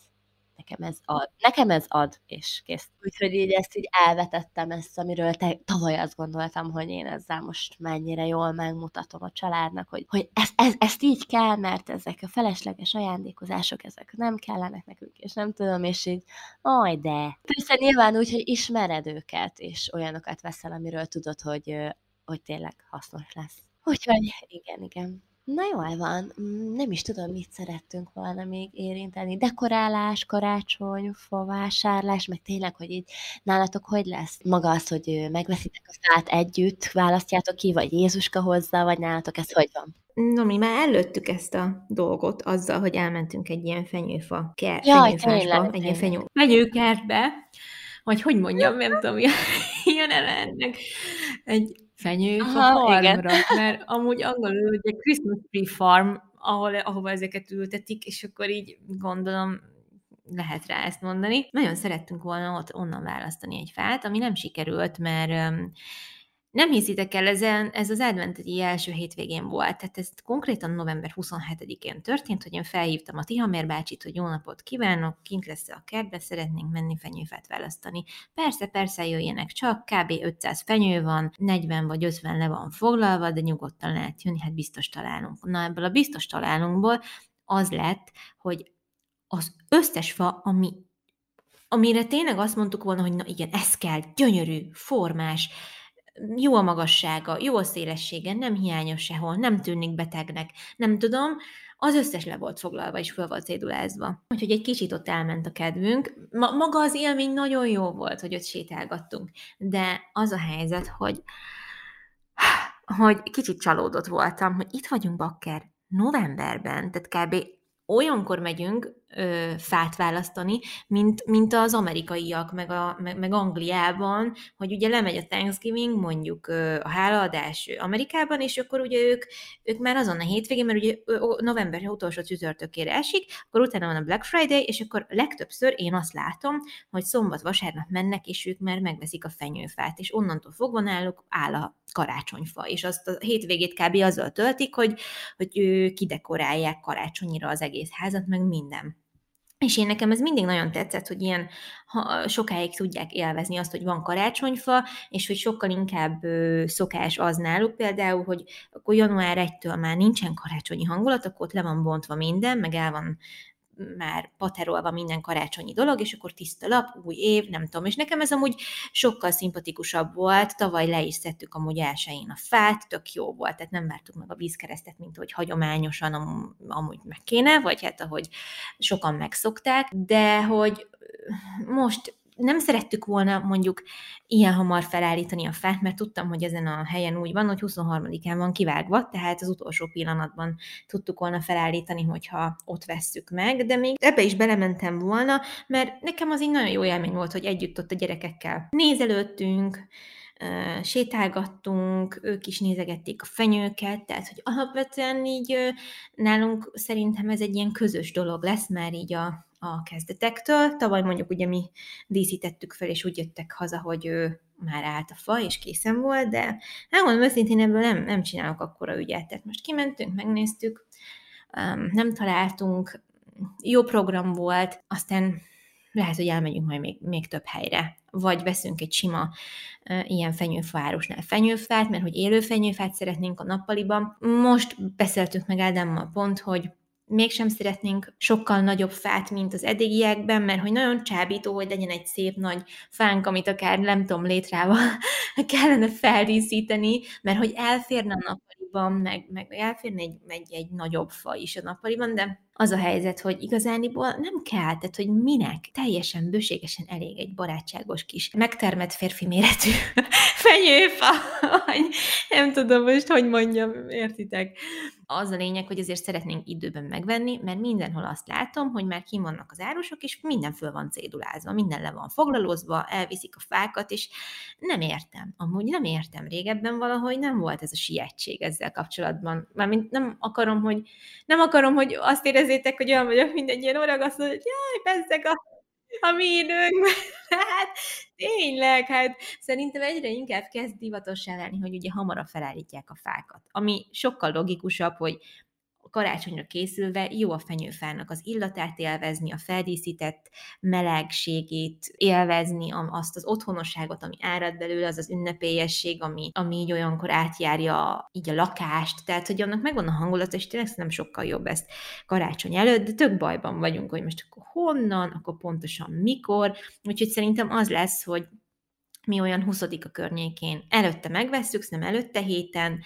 nekem ez ad, nekem ez ad, és kész. Úgyhogy így ezt így elvetettem ezt, amiről te, tavaly azt gondoltam, hogy én ezzel most mennyire jól megmutatom a családnak, hogy, hogy ez, ez, ezt így kell, mert ezek a felesleges ajándékozások, ezek nem kellenek nekünk, és nem tudom, és így, aj de. Persze nyilván úgy, hogy ismered őket, és olyanokat veszel, amiről tudod, hogy, hogy tényleg hasznos lesz. Úgyhogy igen, igen. Na jól van, mm, nem is tudom, mit szerettünk volna még érinteni. Dekorálás, karácsony, favásárlás, meg tényleg, hogy így nálatok hogy lesz? Maga az, hogy megveszitek a fát együtt, választjátok ki, vagy Jézuska hozza, vagy nálatok ez hogy van? No, mi már előttük ezt a dolgot azzal, hogy elmentünk egy ilyen fenyőfa kert, Jaj, fenyőfásba, egy ilyen fenyő, fenyőkertbe, vagy hogy mondjam, nem tudom, ilyen ennek. Egy fenyőt Aha, a farmra, igen. mert amúgy angolul ugye Christmas tree farm, ahol, ahova ezeket ültetik, és akkor így gondolom lehet rá ezt mondani. Nagyon szerettünk volna ott onnan választani egy fát, ami nem sikerült, mert nem hiszitek el, ezen, ez az adventi első hétvégén volt, tehát ez konkrétan november 27-én történt, hogy én felhívtam a Tihamér bácsit, hogy jó napot kívánok, kint lesz a kertbe, szeretnénk menni fenyőfát választani. Persze, persze, jöjjenek csak, kb. 500 fenyő van, 40 vagy 50 le van foglalva, de nyugodtan lehet jönni, hát biztos találunk. Na, ebből a biztos találunkból az lett, hogy az összes fa, ami amire tényleg azt mondtuk volna, hogy na igen, ez kell, gyönyörű, formás, jó a magassága, jó a szélessége, nem hiányos sehol, nem tűnik betegnek, nem tudom, az összes le volt foglalva és föl volt cédulázva. Úgyhogy egy kicsit ott elment a kedvünk. Ma, maga az élmény nagyon jó volt, hogy ott sétálgattunk, de az a helyzet, hogy hogy kicsit csalódott voltam, hogy itt vagyunk bakker novemberben, tehát kb olyankor megyünk ö, fát választani, mint, mint az amerikaiak, meg, a, meg, meg Angliában, hogy ugye lemegy a Thanksgiving, mondjuk ö, a hálaadás Amerikában, és akkor ugye ők, ők már azon a hétvégén, mert ugye november utolsó csütörtökére esik, akkor utána van a Black Friday, és akkor legtöbbször én azt látom, hogy szombat-vasárnap mennek, és ők már megveszik a fenyőfát, és onnantól fogva náluk áll a karácsonyfa, és azt a hétvégét kb. azzal töltik, hogy, hogy kidekorálják karácsonyira az egész házat, meg minden. És én nekem ez mindig nagyon tetszett, hogy ilyen ha sokáig tudják élvezni azt, hogy van karácsonyfa, és hogy sokkal inkább ö, szokás az náluk például, hogy akkor január 1-től már nincsen karácsonyi hangulat, akkor ott le van bontva minden, meg el van már paterolva minden karácsonyi dolog, és akkor tiszta lap, új év, nem tudom. És nekem ez amúgy sokkal szimpatikusabb volt, tavaly le is szedtük amúgy elsőjén a fát, tök jó volt, tehát nem vártuk meg a vízkeresztet, mint hogy hagyományosan am- amúgy meg kéne, vagy hát ahogy sokan megszokták, de hogy most nem szerettük volna mondjuk ilyen hamar felállítani a fát, mert tudtam, hogy ezen a helyen úgy van, hogy 23-án van kivágva, tehát az utolsó pillanatban tudtuk volna felállítani, hogyha ott vesszük meg, de még ebbe is belementem volna, mert nekem az egy nagyon jó élmény volt, hogy együtt ott a gyerekekkel nézelődtünk, sétálgattunk, ők is nézegették a fenyőket, tehát hogy alapvetően így nálunk szerintem ez egy ilyen közös dolog lesz már így a, a kezdetektől. Tavaly mondjuk ugye mi díszítettük fel, és úgy jöttek haza, hogy ő már állt a fa, és készen volt, de hát mondom őszintén ebből nem, nem csinálok akkora ügyet. Tehát most kimentünk, megnéztük, nem találtunk, jó program volt, aztán lehet, hogy elmegyünk majd még, még több helyre. Vagy veszünk egy sima uh, ilyen fenyőfárosnál fenyőfát, mert hogy élő fenyőfát szeretnénk a nappaliban. Most beszéltünk meg Ádámmal pont, hogy mégsem szeretnénk sokkal nagyobb fát, mint az eddigiekben, mert hogy nagyon csábító, hogy legyen egy szép nagy fánk, amit akár nem tudom létrával kellene feldíszíteni, mert hogy elférne a nappaliban, meg, meg elférne egy, egy, egy nagyobb fa is a nappaliban, de az a helyzet, hogy igazániból nem kell, tehát hogy minek, teljesen bőségesen elég egy barátságos kis megtermett férfi méretű fenyőfa, nem tudom most, hogy mondjam, értitek? Az a lényeg, hogy azért szeretnénk időben megvenni, mert mindenhol azt látom, hogy már kim vannak az árusok, és minden föl van cédulázva, minden le van foglalózva, elviszik a fákat, és nem értem. Amúgy nem értem. Régebben valahogy nem volt ez a sietség ezzel kapcsolatban. Mármint nem akarom, hogy nem akarom, hogy azt érezzétek, hogy olyan vagyok, ilyen oragasztó, hogy jaj, bezzeg a a mi időnkben. Hát tényleg, hát szerintem egyre inkább kezd divatossá válni, hogy ugye hamarabb felállítják a fákat. Ami sokkal logikusabb, hogy karácsonyra készülve jó a fenyőfának az illatát élvezni, a feldíszített melegségét élvezni, azt az otthonosságot, ami árad belőle, az az ünnepélyesség, ami, ami így olyankor átjárja így a lakást, tehát hogy annak megvan a hangulata, és tényleg nem sokkal jobb ezt karácsony előtt, de tök bajban vagyunk, hogy most akkor honnan, akkor pontosan mikor, úgyhogy szerintem az lesz, hogy mi olyan 20 a környékén. Előtte megvesszük, nem előtte héten,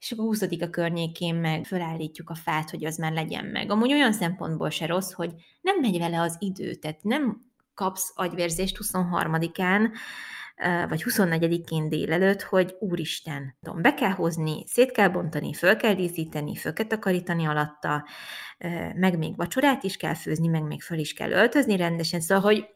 és akkor 20 a környékén meg fölállítjuk a fát, hogy az már legyen meg. Amúgy olyan szempontból se rossz, hogy nem megy vele az idő, tehát nem kapsz agyvérzést 23-án, vagy 24-én délelőtt, hogy úristen, be kell hozni, szét kell bontani, föl kell díszíteni, föl kell takarítani alatta, meg még vacsorát is kell főzni, meg még föl is kell öltözni rendesen. Szóval, hogy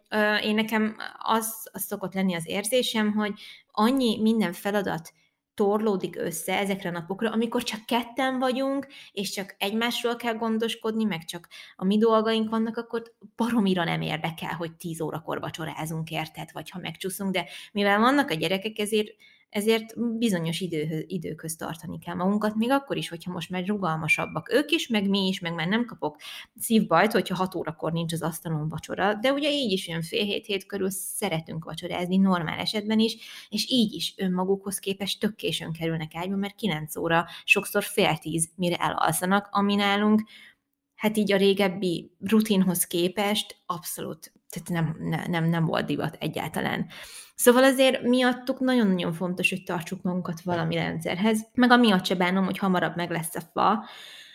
én nekem az, az szokott lenni az érzésem, hogy annyi minden feladat torlódik össze ezekre a napokra, amikor csak ketten vagyunk, és csak egymásról kell gondoskodni, meg csak a mi dolgaink vannak, akkor baromira nem érdekel, hogy 10 órakor vacsorázunk, érted, vagy ha megcsúszunk, de mivel vannak a gyerekek, ezért ezért bizonyos idő, időköz tartani kell magunkat, még akkor is, hogyha most már rugalmasabbak ők is, meg mi is, meg már nem kapok szívbajt, hogyha hat órakor nincs az asztalon vacsora, de ugye így is olyan fél hét hét körül szeretünk vacsorázni normál esetben is, és így is önmagukhoz képest tök későn kerülnek ágyba, mert 9 óra, sokszor fél tíz, mire elalszanak, ami nálunk hát így a régebbi rutinhoz képest abszolút tehát nem, nem, nem volt divat egyáltalán. Szóval azért miattuk nagyon-nagyon fontos, hogy tartsuk magunkat valami rendszerhez, meg amiatt se bánom, hogy hamarabb meg lesz a fa,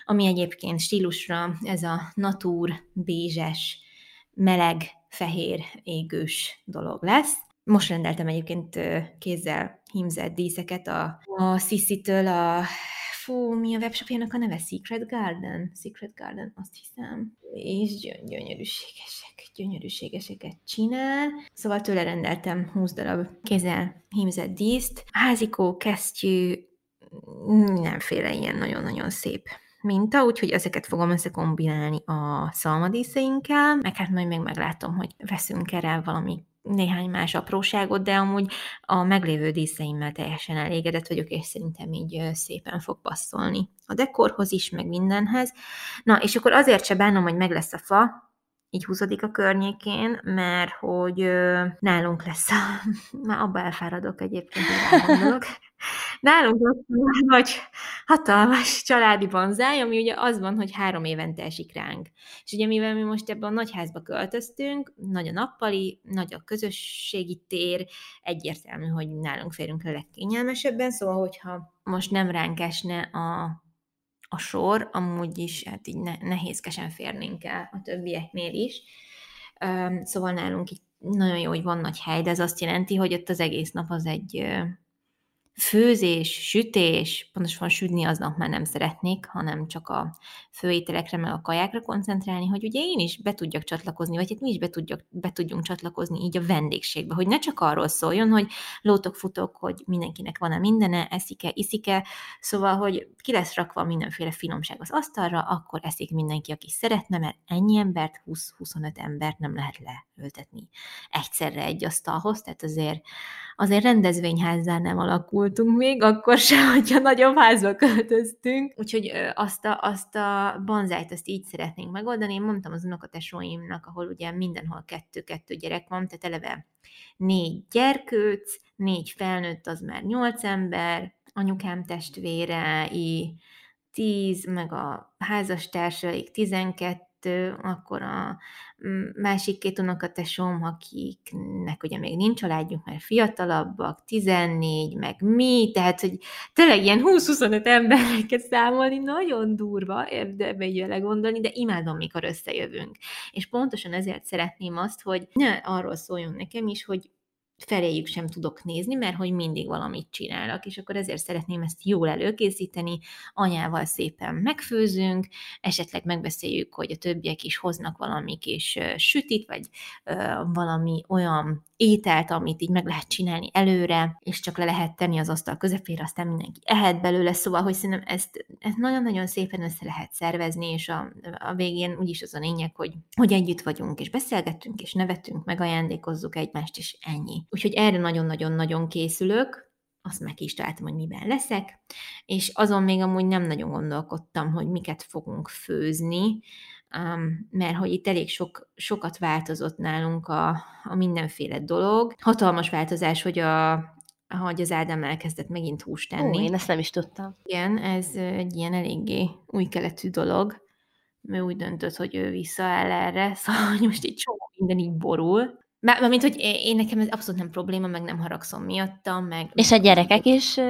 ami egyébként stílusra ez a natúr, bézses, meleg, fehér, égős dolog lesz. Most rendeltem egyébként kézzel hímzett díszeket a, a Sissy-től, a fú, mi a webshopjának a neve? Secret Garden? Secret Garden, azt hiszem. És gyönyörűségesek, gyönyörűségeseket csinál. Szóval tőle rendeltem 20 darab kézzel hímzett díszt. Házikó, kesztyű, mindenféle ilyen nagyon-nagyon szép minta, úgyhogy ezeket fogom összekombinálni a szalmadíszeinkkel, meg hát majd még meglátom, hogy veszünk erre valami néhány más apróságot, de amúgy a meglévő díszeimmel teljesen elégedett vagyok, és szerintem így szépen fog passzolni a dekorhoz is, meg mindenhez. Na, és akkor azért se bánom, hogy meg lesz a fa, így 20 a környékén, mert hogy ö, nálunk lesz a... Már abba elfáradok egyébként, gondolok. Nálunk lesz nagy, hatalmas családi banzáj, ami ugye az van, hogy három évente esik ránk. És ugye mivel mi most ebben a nagy házba költöztünk, nagy a nappali, nagy a közösségi tér, egyértelmű, hogy nálunk férünk a legkényelmesebben, szóval hogyha most nem ránk esne a a sor, amúgy is hát így ne, nehézkesen férnénk el a többieknél is. Szóval nálunk így nagyon jó, hogy van nagy hely, de ez azt jelenti, hogy ott az egész nap az egy főzés, sütés, pontosan sütni aznap már nem szeretnék, hanem csak a főételekre, meg a kajákra koncentrálni, hogy ugye én is be tudjak csatlakozni, vagy hát mi is be, tudjak, be tudjunk csatlakozni így a vendégségbe, hogy ne csak arról szóljon, hogy lótok, futok, hogy mindenkinek van-e mindene, eszik-e, iszik-e, szóval, hogy ki lesz rakva mindenféle finomság az asztalra, akkor eszik mindenki, aki szeretne, mert ennyi embert, 20-25 embert nem lehet leültetni egyszerre egy asztalhoz, tehát azért azért rendezvényházzá nem alakultunk még, akkor sem, hogyha nagyobb házba költöztünk. Úgyhogy azt a, azt a banzájt azt így szeretnénk megoldani. Én mondtam az unokatesóimnak, ahol ugye mindenhol kettő-kettő gyerek van, tehát eleve négy gyerkőc, négy felnőtt, az már nyolc ember, anyukám testvérei, tíz, meg a házastársaik tizenkettő, kettő, akkor a másik két unokatesóm, akiknek ugye még nincs családjuk, mert fiatalabbak, 14, meg mi, tehát, hogy tényleg ilyen 20-25 embereket számolni nagyon durva, ebbe gondolni, de imádom, mikor összejövünk. És pontosan ezért szeretném azt, hogy ne arról szóljon nekem is, hogy feléjük sem tudok nézni, mert hogy mindig valamit csinálnak, és akkor ezért szeretném ezt jól előkészíteni, anyával szépen megfőzünk, esetleg megbeszéljük, hogy a többiek is hoznak valami kis sütit, vagy ö, valami olyan ételt, amit így meg lehet csinálni előre, és csak le lehet tenni az asztal közepére, aztán mindenki ehet belőle, szóval, hogy szerintem ezt, ezt nagyon-nagyon szépen össze lehet szervezni, és a, a végén úgyis az a lényeg, hogy, hogy együtt vagyunk, és beszélgettünk, és nevetünk, meg ajándékozzuk egymást, és ennyi. Úgyhogy erre nagyon-nagyon-nagyon készülök, azt meg is találtam, hogy miben leszek, és azon még amúgy nem nagyon gondolkodtam, hogy miket fogunk főzni, um, mert hogy itt elég sok, sokat változott nálunk a, a mindenféle dolog. Hatalmas változás, hogy a, hogy az Ádám elkezdett megint húst tenni. Ó, én ezt nem is tudtam. Igen, ez egy ilyen eléggé új keletű dolog. Ő úgy döntött, hogy ő visszaáll erre, szóval hogy most egy csomó minden így borul. Mármint, hogy én nekem ez abszolút nem probléma, meg nem haragszom miattam, meg... És a gyerekek is ö,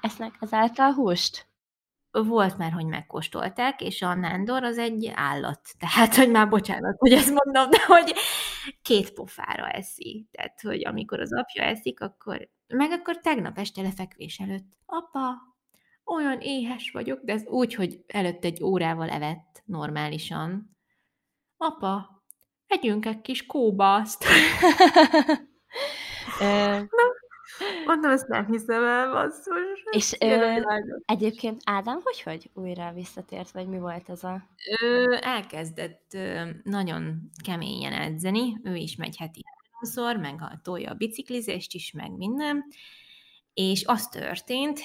esznek ezáltal húst? Volt már, hogy megkóstolták, és a nándor az egy állat. Tehát, hogy már bocsánat, hogy ezt mondom, de hogy két pofára eszi. Tehát, hogy amikor az apja eszik, akkor... Meg akkor tegnap este lefekvés előtt. Apa, olyan éhes vagyok, de ez úgy, hogy előtt egy órával evett normálisan. Apa, együnk egy kis kóbaszt. Na, Mondom, ezt nem hiszem el, basszus. És ö, egyébként Ádám hogy hogy újra visszatért, vagy mi volt az a... Ő elkezdett ö, nagyon keményen edzeni, ő is megy heti háromszor, meg a tolja a biciklizést is, meg minden, és az történt,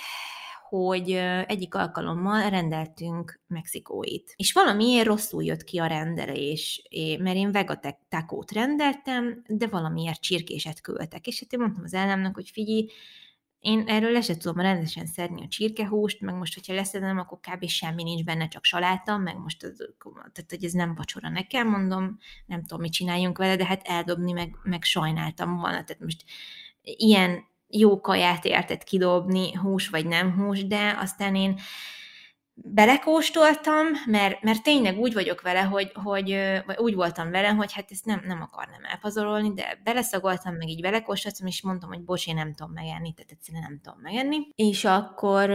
hogy egyik alkalommal rendeltünk mexikóit. És valamiért rosszul jött ki a rendelés, mert én vegatakót rendeltem, de valamiért csirkéset küldtek. És hát én mondtam az ellennek, hogy figyelj, én erről le sem tudom rendesen szedni a csirkehúst, meg most, hogyha leszedem, akkor kb. semmi nincs benne, csak saláta, meg most, az, tehát, hogy ez nem vacsora nekem, mondom, nem tudom, mit csináljunk vele, de hát eldobni, meg, meg sajnáltam volna, tehát most ilyen jó kaját értett kidobni, hús vagy nem hús, de aztán én belekóstoltam, mert, mert tényleg úgy vagyok vele, hogy, hogy vagy úgy voltam vele, hogy hát ezt nem, nem akarnám elpazarolni, de beleszagoltam, meg így belekóstoltam, és mondtam, hogy bocs, én nem tudom megenni, tehát egyszerűen nem tudom megenni. És akkor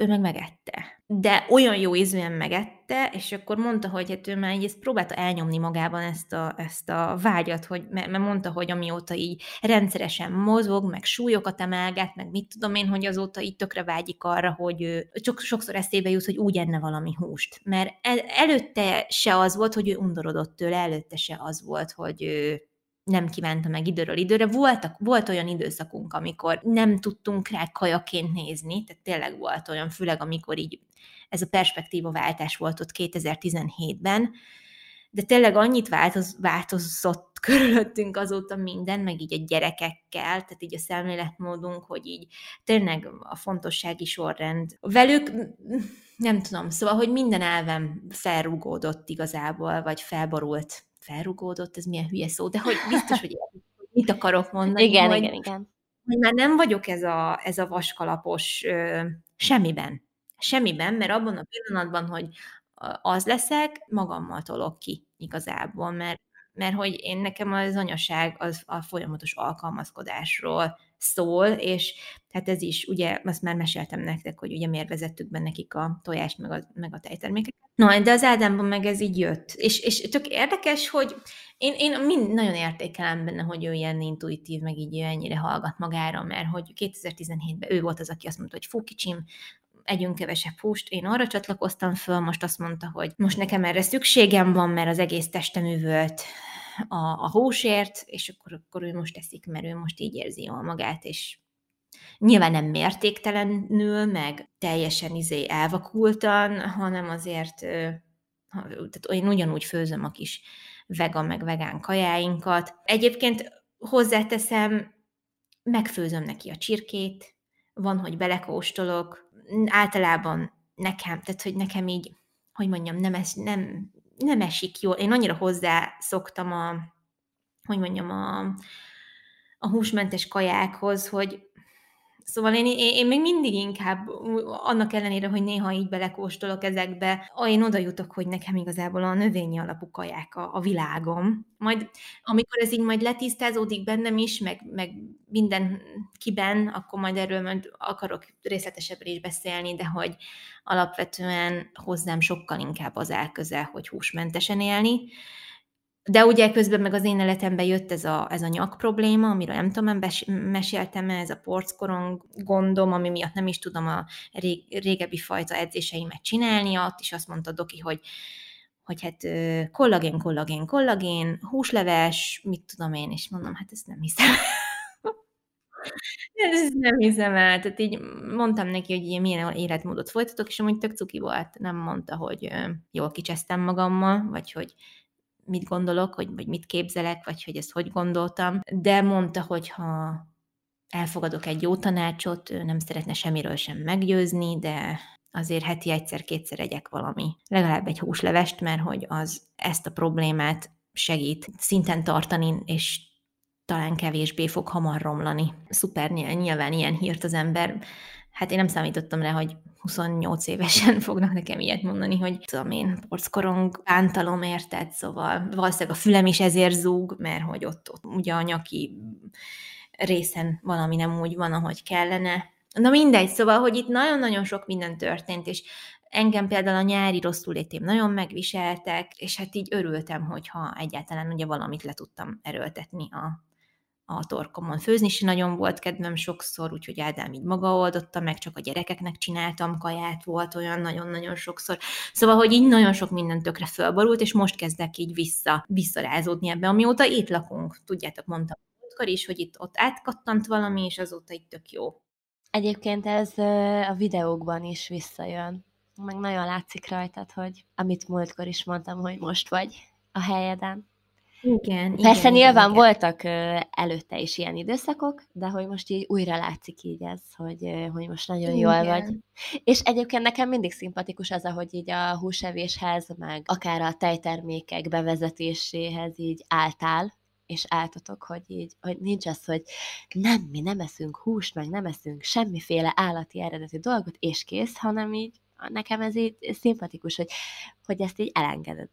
ő meg megette de olyan jó ízűen megette, és akkor mondta, hogy hát ő már így ezt próbálta elnyomni magában ezt a, ezt a vágyat, hogy, mert mondta, hogy amióta így rendszeresen mozog, meg súlyokat emelget, meg mit tudom én, hogy azóta így tökre vágyik arra, hogy ő csak sokszor eszébe jut, hogy úgy enne valami húst. Mert el, előtte se az volt, hogy ő undorodott tőle, előtte se az volt, hogy ő nem kívánta meg időről időre. Voltak, volt olyan időszakunk, amikor nem tudtunk rá kajaként nézni, tehát tényleg volt olyan, főleg amikor így ez a perspektíva váltás volt ott 2017-ben, de tényleg annyit változ, változott körülöttünk azóta minden, meg így a gyerekekkel, tehát így a szemléletmódunk, hogy így tényleg a fontossági sorrend. Velük nem tudom, szóval, hogy minden elvem felrugódott igazából, vagy felborult. Felrugódott, ez milyen hülye szó, de hogy biztos, hogy mit akarok mondani. Igen, hogy, igen, igen. Hogy már nem vagyok ez a, ez a vaskalapos ö, semmiben. Semmiben, mert abban a pillanatban, hogy az leszek, magammal tolok ki igazából, mert, mert hogy én nekem az anyaság az a folyamatos alkalmazkodásról szól, és tehát ez is, ugye, azt már meséltem nektek, hogy ugye miért vezettük be nekik a tojást, meg a, meg a tejtermékeket. No, de az Ádámban meg ez így jött. És, és tök érdekes, hogy én, én mind nagyon értékelem benne, hogy ő ilyen intuitív, meg így ennyire hallgat magára, mert hogy 2017-ben ő volt az, aki azt mondta, hogy fú, kicsim, együnk kevesebb húst. Én arra csatlakoztam föl, most azt mondta, hogy most nekem erre szükségem van, mert az egész testem üvölt a, a húsért, és akkor, akkor ő most teszik, mert ő most így érzi jól magát, és nyilván nem mértéktelenül, meg teljesen izé elvakultan, hanem azért tehát én ugyanúgy főzöm a kis vegan meg vegán kajáinkat. Egyébként hozzáteszem, megfőzöm neki a csirkét, van, hogy belekóstolok, általában nekem, tehát hogy nekem így, hogy mondjam, nem, es, nem, nem esik jól. Én annyira hozzá szoktam a, hogy mondjam, a, a húsmentes kajákhoz, hogy Szóval én, én, én még mindig inkább, annak ellenére, hogy néha így belekóstolok ezekbe, én oda jutok, hogy nekem igazából a növényi alapú kaják a, a világom. Majd amikor ez így majd letisztázódik bennem is, meg, meg minden kiben, akkor majd erről majd akarok részletesebben is beszélni, de hogy alapvetően hozzám sokkal inkább az elközel, hogy húsmentesen élni. De ugye közben meg az én életemben jött ez a, ez a nyak probléma, amiről nem tudom, meséltem ez a porckorong gondom, ami miatt nem is tudom a rég, régebbi fajta edzéseimet csinálni, ott is azt mondta Doki, hogy hogy hát kollagén, kollagén, kollagén, húsleves, mit tudom én, és mondom, hát ezt nem hiszem. ezt nem hiszem el. Tehát így mondtam neki, hogy ilyen milyen életmódot folytatok, és amúgy tök cuki volt. Nem mondta, hogy jól kicsesztem magammal, vagy hogy mit gondolok, hogy, vagy mit képzelek, vagy hogy ezt hogy gondoltam, de mondta, hogy ha elfogadok egy jó tanácsot, ő nem szeretne semmiről sem meggyőzni, de azért heti egyszer-kétszer egyek valami, legalább egy húslevest, mert hogy az ezt a problémát segít szinten tartani, és talán kevésbé fog hamar romlani. Szuper, nyilván ilyen hírt az ember. Hát én nem számítottam rá, hogy 28 évesen fognak nekem ilyet mondani, hogy tudom én, porckorong bántalom, érted? Szóval valószínűleg a fülem is ezért zúg, mert hogy ott, ott ugye a nyaki részen valami nem úgy van, ahogy kellene. Na mindegy, szóval, hogy itt nagyon-nagyon sok minden történt, és engem például a nyári rosszul létém nagyon megviseltek, és hát így örültem, hogyha egyáltalán ugye valamit le tudtam erőltetni a a torkomon. Főzni is nagyon volt kedvem sokszor, úgyhogy Ádám így maga oldotta meg, csak a gyerekeknek csináltam kaját, volt olyan nagyon-nagyon sokszor. Szóval, hogy így nagyon sok minden tökre fölborult, és most kezdek így vissza, visszarázódni ebbe, amióta itt lakunk. Tudjátok, mondtam is, hogy itt ott átkattant valami, és azóta itt tök jó. Egyébként ez a videókban is visszajön. Meg nagyon látszik rajtad, hogy amit múltkor is mondtam, hogy most vagy a helyeden. Igen, Persze igen, nyilván igen. voltak előtte is ilyen időszakok, de hogy most így újra látszik így ez, hogy, hogy most nagyon igen. jól vagy. És egyébként nekem mindig szimpatikus az, ahogy így a húsevéshez, meg akár a tejtermékek bevezetéséhez így álltál, és álltatok, hogy így, hogy nincs az, hogy nem, mi nem eszünk húst, meg nem eszünk semmiféle állati eredetű dolgot, és kész, hanem így nekem ez így szimpatikus, hogy, hogy ezt így elengeded.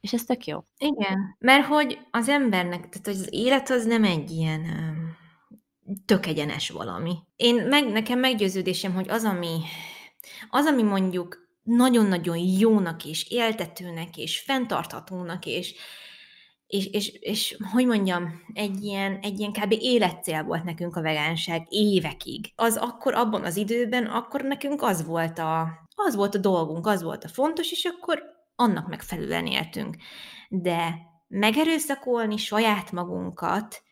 És ez tök jó. Igen, mert hogy az embernek, tehát az élet az nem egy ilyen tök egyenes valami. Én meg, nekem meggyőződésem, hogy az, ami, az, ami mondjuk nagyon-nagyon jónak és éltetőnek és fenntarthatónak és, és, és, és hogy mondjam, egy ilyen, egy ilyen kb. életcél volt nekünk a vegánság évekig. Az akkor abban az időben, akkor nekünk az volt a, az volt a dolgunk, az volt a fontos, és akkor annak megfelelően éltünk. De megerőszakolni saját magunkat,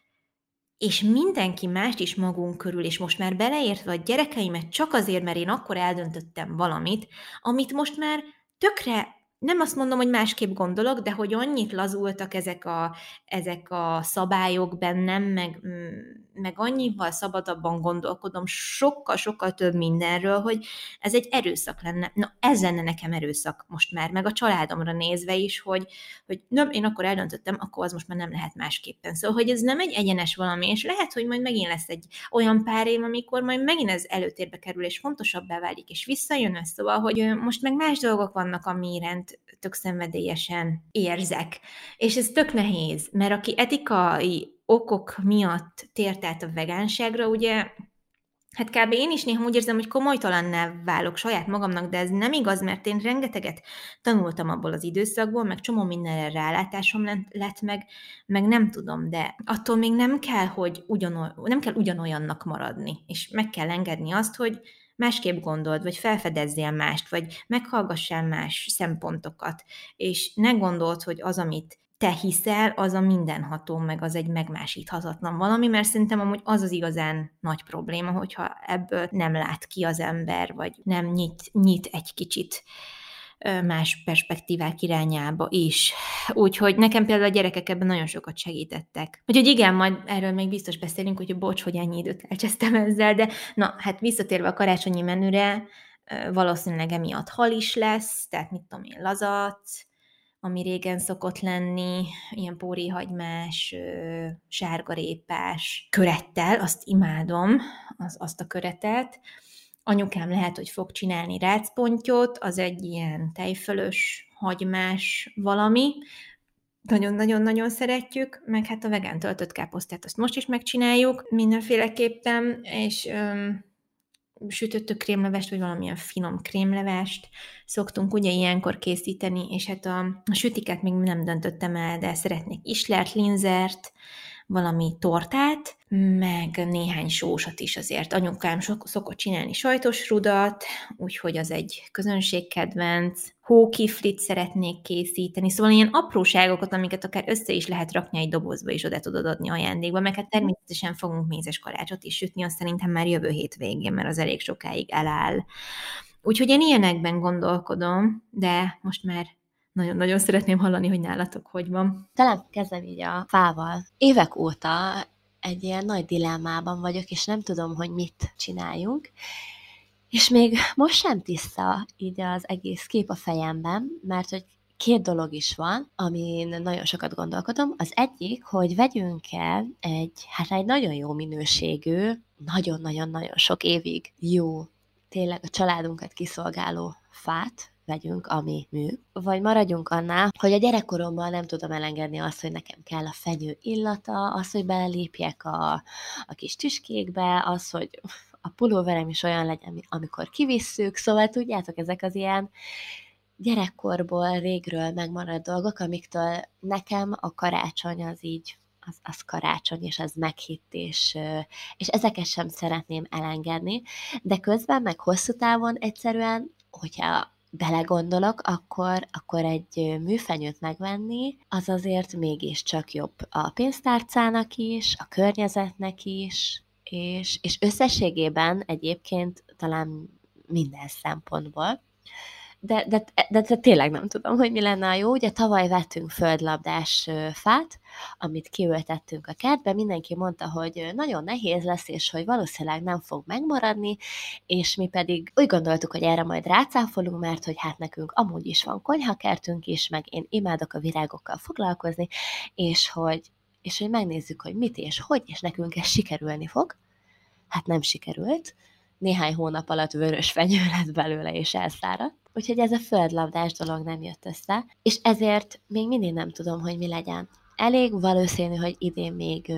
és mindenki mást is magunk körül, és most már beleértve a gyerekeimet csak azért, mert én akkor eldöntöttem valamit, amit most már tökre nem azt mondom, hogy másképp gondolok, de hogy annyit lazultak ezek a, ezek a szabályok bennem, meg, mm, meg annyival szabadabban gondolkodom, sokkal-sokkal több mindenről, hogy ez egy erőszak lenne. Na, ez lenne nekem erőszak most már, meg a családomra nézve is, hogy, hogy nem, én akkor eldöntöttem, akkor az most már nem lehet másképpen. Szóval, hogy ez nem egy egyenes valami, és lehet, hogy majd megint lesz egy olyan pár év, amikor majd megint ez előtérbe kerül, és fontosabbá válik, és visszajön ez. Szóval, hogy most meg más dolgok vannak, ami iránt tök szenvedélyesen érzek. És ez tök nehéz, mert aki etikai okok miatt tért át a vegánságra, ugye Hát kb. én is néha úgy érzem, hogy komolytalanná válok saját magamnak, de ez nem igaz, mert én rengeteget tanultam abból az időszakból, meg csomó mindenre rálátásom lett, meg, meg nem tudom, de attól még nem kell, hogy ugyanol, nem kell ugyanolyannak maradni, és meg kell engedni azt, hogy másképp gondold, vagy felfedezzél mást, vagy meghallgassál más szempontokat, és ne gondold, hogy az, amit te hiszel, az a mindenható, meg az egy megmásíthatatlan valami, mert szerintem amúgy az az igazán nagy probléma, hogyha ebből nem lát ki az ember, vagy nem nyit, nyit egy kicsit más perspektívák irányába is. Úgyhogy nekem például a gyerekek ebben nagyon sokat segítettek. Úgyhogy igen, majd erről még biztos beszélünk, hogy bocs, hogy ennyi időt elcsesztem ezzel, de na, hát visszatérve a karácsonyi menüre, valószínűleg emiatt hal is lesz, tehát mit tudom én, lazac, ami régen szokott lenni, ilyen póréhagymás, sárgarépás körettel, azt imádom, az, azt a köretet. Anyukám lehet, hogy fog csinálni rácpontyot, az egy ilyen tejfölös, hagymás valami, nagyon-nagyon-nagyon szeretjük, meg hát a vegán töltött káposztát azt most is megcsináljuk mindenféleképpen, és öm, sütöttő krémlevest, vagy valamilyen finom krémlevest szoktunk ugye ilyenkor készíteni, és hát a, a sütiket még nem döntöttem el, de szeretnék islert, linzert, valami tortát, meg néhány sósat is azért. Anyukám sok, szokott csinálni sajtos rudat, úgyhogy az egy közönségkedvenc. Hókiflit szeretnék készíteni, szóval ilyen apróságokat, amiket akár össze is lehet rakni egy dobozba, és oda tudod adni ajándékba, meg hát természetesen fogunk mézes karácsot is sütni, azt szerintem már jövő hét végén, mert az elég sokáig eláll. Úgyhogy én ilyenekben gondolkodom, de most már nagyon-nagyon szeretném hallani, hogy nálatok hogy van. Talán kezdem így a fával. Évek óta egy ilyen nagy dilemmában vagyok, és nem tudom, hogy mit csináljunk. És még most sem tiszta így az egész kép a fejemben, mert hogy két dolog is van, amin nagyon sokat gondolkodom. Az egyik, hogy vegyünk el egy, hát egy nagyon jó minőségű, nagyon-nagyon-nagyon sok évig jó, tényleg a családunkat kiszolgáló fát, vegyünk, ami mű, vagy maradjunk annál, hogy a gyerekkoromban nem tudom elengedni azt, hogy nekem kell a fenyő illata, az, hogy belépjek a, a kis tüskékbe, az, hogy a pulóverem is olyan legyen, amikor kivisszük, szóval tudjátok, ezek az ilyen gyerekkorból, régről megmaradt dolgok, amiktől nekem a karácsony az így az, az karácsony, és az meghitt, és, és ezeket sem szeretném elengedni, de közben meg hosszú távon egyszerűen, hogyha belegondolok, akkor, akkor egy műfenyőt megvenni, az azért mégiscsak jobb a pénztárcának is, a környezetnek is, és, és összességében egyébként talán minden szempontból de, de, de, de tényleg nem tudom, hogy mi lenne a jó. Ugye tavaly vettünk földlabdás fát, amit kiültettünk a kertbe, mindenki mondta, hogy nagyon nehéz lesz, és hogy valószínűleg nem fog megmaradni, és mi pedig úgy gondoltuk, hogy erre majd rácáfolunk, mert hogy hát nekünk amúgy is van konyhakertünk is, meg én imádok a virágokkal foglalkozni, és hogy, és hogy megnézzük, hogy mit és hogy, és nekünk ez sikerülni fog. Hát nem sikerült, néhány hónap alatt vörös fenyő lett belőle, és elszáradt. Úgyhogy ez a földlabdás dolog nem jött össze, és ezért még mindig nem tudom, hogy mi legyen. Elég valószínű, hogy idén még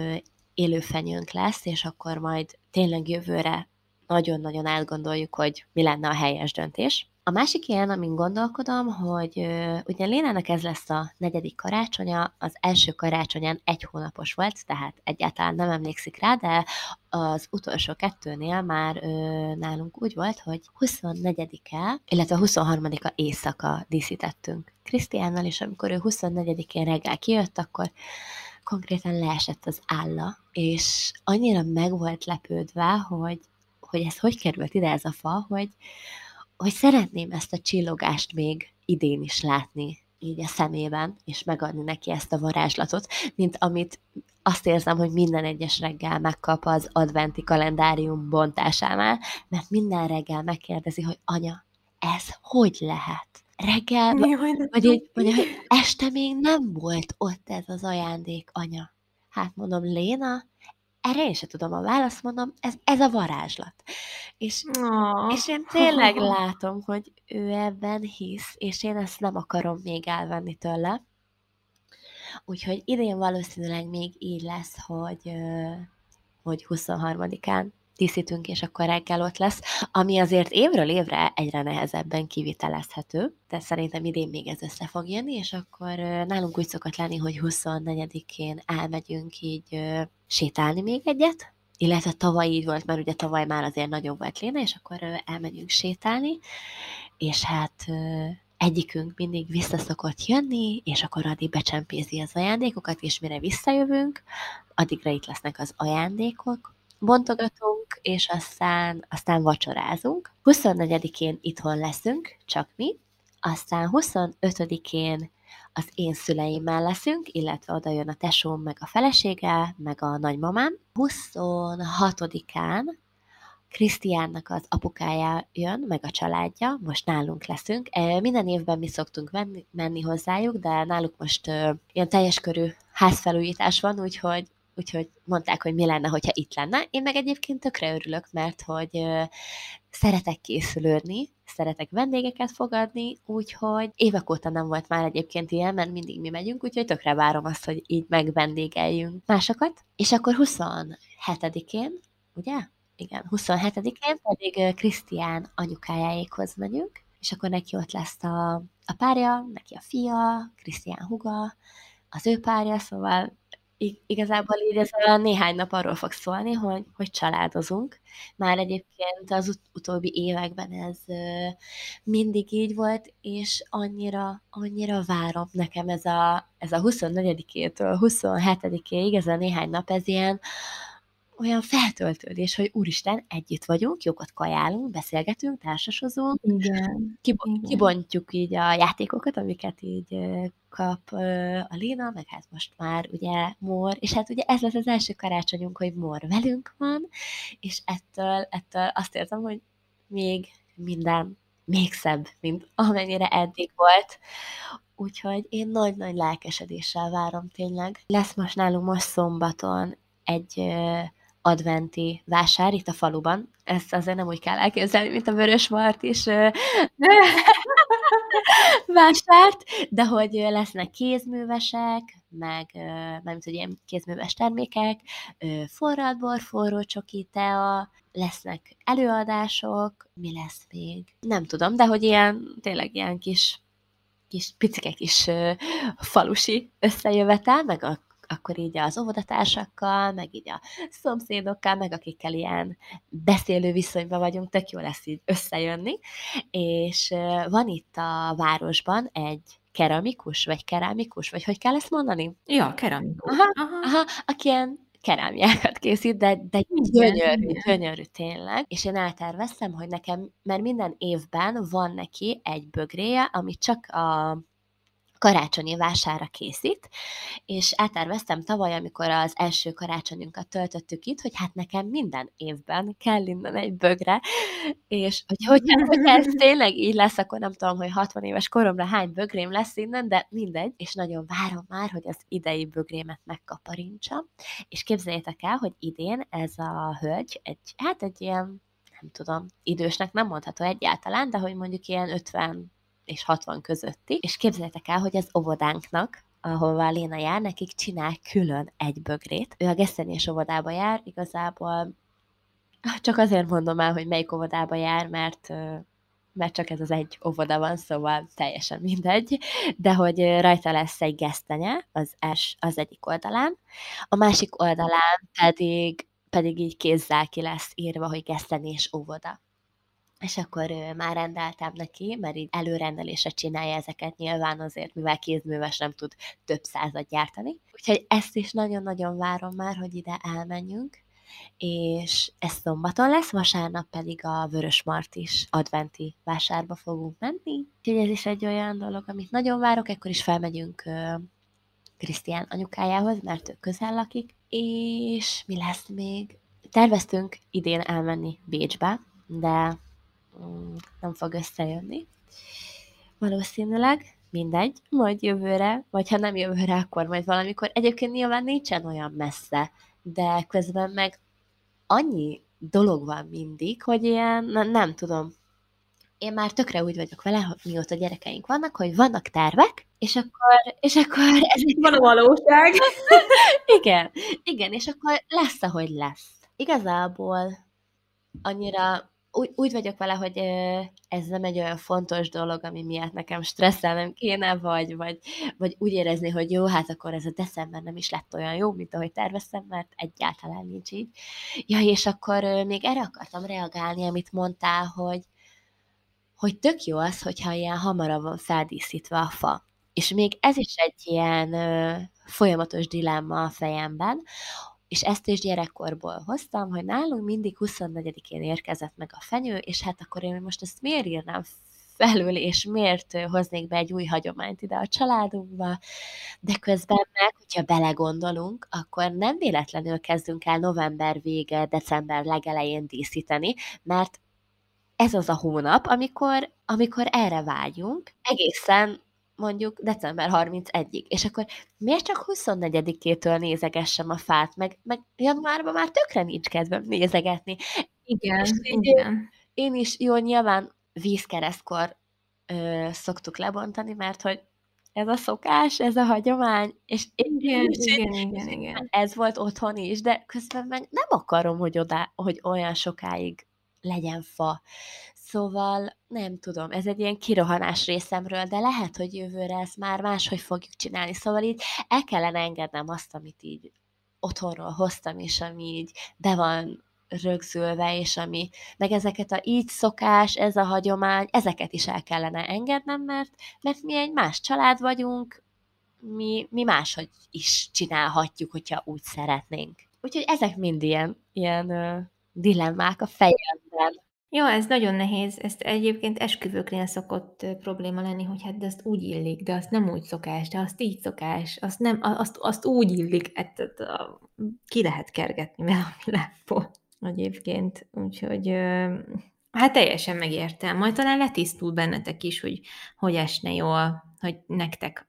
élőfenyőnk lesz, és akkor majd tényleg jövőre nagyon-nagyon átgondoljuk, hogy mi lenne a helyes döntés. A másik ilyen, amin gondolkodom, hogy uh, ugye Lénának ez lesz a negyedik karácsonya, az első karácsonyán egy hónapos volt, tehát egyáltalán nem emlékszik rá, de az utolsó kettőnél már uh, nálunk úgy volt, hogy 24-e, illetve 23-a éjszaka díszítettünk Krisztiánnal, és amikor ő 24-én reggel kijött, akkor konkrétan leesett az álla, és annyira meg volt lepődve, hogy, hogy ez hogy került ide ez a fa, hogy, hogy szeretném ezt a csillogást még idén is látni így a szemében, és megadni neki ezt a varázslatot, mint amit azt érzem, hogy minden egyes reggel megkap az adventi kalendárium bontásánál, mert minden reggel megkérdezi, hogy anya, ez hogy lehet? Reggel, Jaj, vagy, egy, vagy hogy este még nem volt ott ez az ajándék, anya. Hát mondom, Léna, erre én sem tudom a választ, mondom, ez, ez a varázslat. És, oh. és én tényleg látom, hogy ő ebben hisz, és én ezt nem akarom még elvenni tőle. Úgyhogy idén valószínűleg még így lesz, hogy, hogy 23-án díszítünk, és akkor reggel ott lesz, ami azért évről évre egyre nehezebben kivitelezhető, de szerintem idén még ez össze fog jönni, és akkor nálunk úgy szokott lenni, hogy 24-én elmegyünk így sétálni még egyet, illetve tavaly így volt, mert ugye tavaly már azért nagyobb volt Léna, és akkor elmegyünk sétálni, és hát egyikünk mindig visszaszokott jönni, és akkor addig becsempézi az ajándékokat, és mire visszajövünk, addigra itt lesznek az ajándékok, bontogatunk, és aztán, aztán vacsorázunk. 24-én itthon leszünk, csak mi, aztán 25-én az én szüleimmel leszünk, illetve oda jön a tesóm, meg a felesége, meg a nagymamám. 26-án Krisztiánnak az apukája jön, meg a családja, most nálunk leszünk. Minden évben mi szoktunk menni, menni hozzájuk, de náluk most uh, ilyen teljes körű házfelújítás van, úgyhogy úgyhogy mondták, hogy mi lenne, hogyha itt lenne. Én meg egyébként tökre örülök, mert hogy szeretek készülődni, szeretek vendégeket fogadni, úgyhogy évek óta nem volt már egyébként ilyen, mert mindig mi megyünk, úgyhogy tökre várom azt, hogy így megvendégeljünk másokat. És akkor 27-én, ugye? Igen, 27-én pedig Krisztián anyukájáékhoz megyünk, és akkor neki ott lesz a, a párja, neki a fia, Krisztián huga, az ő párja, szóval igazából így ez a néhány nap arról fog szólni, hogy, hogy családozunk. Már egyébként az ut- utóbbi években ez uh, mindig így volt, és annyira, annyira várom nekem ez a, ez a 24-től 27-ig, ez a néhány nap, ez ilyen, olyan feltöltődés, hogy úristen, együtt vagyunk, jókat kajálunk, beszélgetünk, társasozunk, Igen. Kib- Igen. kibontjuk így a játékokat, amiket így kap a Léna, meg hát most már ugye Mor, és hát ugye ez lesz az első karácsonyunk, hogy Mor velünk van, és ettől, ettől azt érzem, hogy még minden még szebb, mint amennyire eddig volt. Úgyhogy én nagy-nagy lelkesedéssel várom tényleg. Lesz most nálunk most szombaton egy adventi vásár itt a faluban. Ezt azért nem úgy kell elképzelni, mint a Vörös Mart is vásárt, de hogy lesznek kézművesek, meg, nem hogy ilyen kézműves termékek, forradbor, forró csoki, tea, lesznek előadások, mi lesz még? Nem tudom, de hogy ilyen, tényleg ilyen kis kis picike kis falusi összejövetel, meg a akkor így az óvodatársakkal, meg így a szomszédokkal, meg akikkel ilyen beszélő viszonyban vagyunk, tök jó lesz így összejönni, és van itt a városban egy keramikus, vagy kerámikus, vagy hogy kell ezt mondani? Ja, keramikus. Aha, aha. aha aki ilyen kerámiákat készít, de, de gyönyörű, gyönyörű tényleg. És én elterveztem, hogy nekem, mert minden évben van neki egy bögréje, ami csak a karácsonyi vására készít, és elterveztem tavaly, amikor az első karácsonyunkat töltöttük itt, hogy hát nekem minden évben kell innen egy bögre, és hogy, hogy, hogy ez tényleg így lesz, akkor nem tudom, hogy 60 éves koromra hány bögrém lesz innen, de mindegy, és nagyon várom már, hogy az idei bögrémet megkaparintsam, és képzeljétek el, hogy idén ez a hölgy, egy, hát egy ilyen nem tudom, idősnek nem mondható egyáltalán, de hogy mondjuk ilyen 50 és 60 közötti, és képzeljétek el, hogy az óvodánknak, ahová Léna jár, nekik csinál külön egy bögrét. Ő a Gesztenés óvodába jár, igazából csak azért mondom el, hogy melyik óvodába jár, mert mert csak ez az egy óvoda van, szóval teljesen mindegy, de hogy rajta lesz egy gesztenye az, es, az egyik oldalán, a másik oldalán pedig, pedig így kézzel ki lesz írva, hogy gesztenés óvoda és akkor ő, már rendeltem neki, mert így előrendelésre csinálja ezeket nyilván azért, mivel kézműves nem tud több százat gyártani. Úgyhogy ezt is nagyon-nagyon várom már, hogy ide elmenjünk, és ez szombaton lesz, vasárnap pedig a Vörös Martis adventi vásárba fogunk menni. Úgyhogy ez is egy olyan dolog, amit nagyon várok, ekkor is felmegyünk Krisztián anyukájához, mert ő közel lakik, és mi lesz még? Terveztünk idén elmenni Bécsbe, de nem fog összejönni. Valószínűleg, mindegy, majd jövőre, vagy ha nem jövőre, akkor majd valamikor. Egyébként nyilván nincsen olyan messze, de közben meg annyi dolog van mindig, hogy ilyen, na, nem tudom, én már tökre úgy vagyok vele, hogy mióta gyerekeink vannak, hogy vannak tervek, és akkor, és akkor ez van a valóság. igen, igen, és akkor lesz, ahogy lesz. Igazából annyira úgy, úgy vagyok vele, hogy ez nem egy olyan fontos dolog, ami miatt nekem stresszelnem kéne, vagy, vagy, vagy úgy érezni, hogy jó, hát akkor ez a december nem is lett olyan jó, mint ahogy terveztem, mert egyáltalán nincs így. Ja, és akkor még erre akartam reagálni, amit mondtál, hogy, hogy tök jó az, hogyha ilyen hamarabb van feldíszítve a fa. És még ez is egy ilyen folyamatos dilemma a fejemben, és ezt is gyerekkorból hoztam, hogy nálunk mindig 24-én érkezett meg a fenyő, és hát akkor én most ezt miért írnám felül, és miért hoznék be egy új hagyományt ide a családunkba, de közben meg, hogyha belegondolunk, akkor nem véletlenül kezdünk el november vége, december legelején díszíteni, mert ez az a hónap, amikor, amikor erre vágyunk, egészen mondjuk december 31-ig. És akkor miért csak 24-től nézegessem a fát, meg, meg januárban már tökre nincs kedvem nézegetni. Igen, és igen. Én is, jó, nyilván vízkeresztkor ö, szoktuk lebontani, mert hogy ez a szokás, ez a hagyomány, és igen, és igen, igen, igen, igen. ez volt otthon is, de közben meg nem akarom, hogy, oda, hogy olyan sokáig legyen fa. Szóval nem tudom, ez egy ilyen kirohanás részemről, de lehet, hogy jövőre ezt már máshogy fogjuk csinálni. Szóval így el kellene engednem azt, amit így otthonról hoztam, és ami így be van rögzülve, és ami, meg ezeket a így szokás, ez a hagyomány, ezeket is el kellene engednem, mert, mert mi egy más család vagyunk, mi, mi máshogy is csinálhatjuk, hogyha úgy szeretnénk. Úgyhogy ezek mind ilyen, ilyen uh, dilemmák a fejemben. Jó, ez nagyon nehéz. Ezt egyébként esküvőknél szokott probléma lenni, hogy hát de azt úgy illik, de azt nem úgy szokás, de azt így szokás, azt, nem, azt, azt úgy illik, hát, ki lehet kergetni vele a világból egyébként. Úgyhogy hát teljesen megértem. Majd talán letisztul bennetek is, hogy hogy esne jól, hogy nektek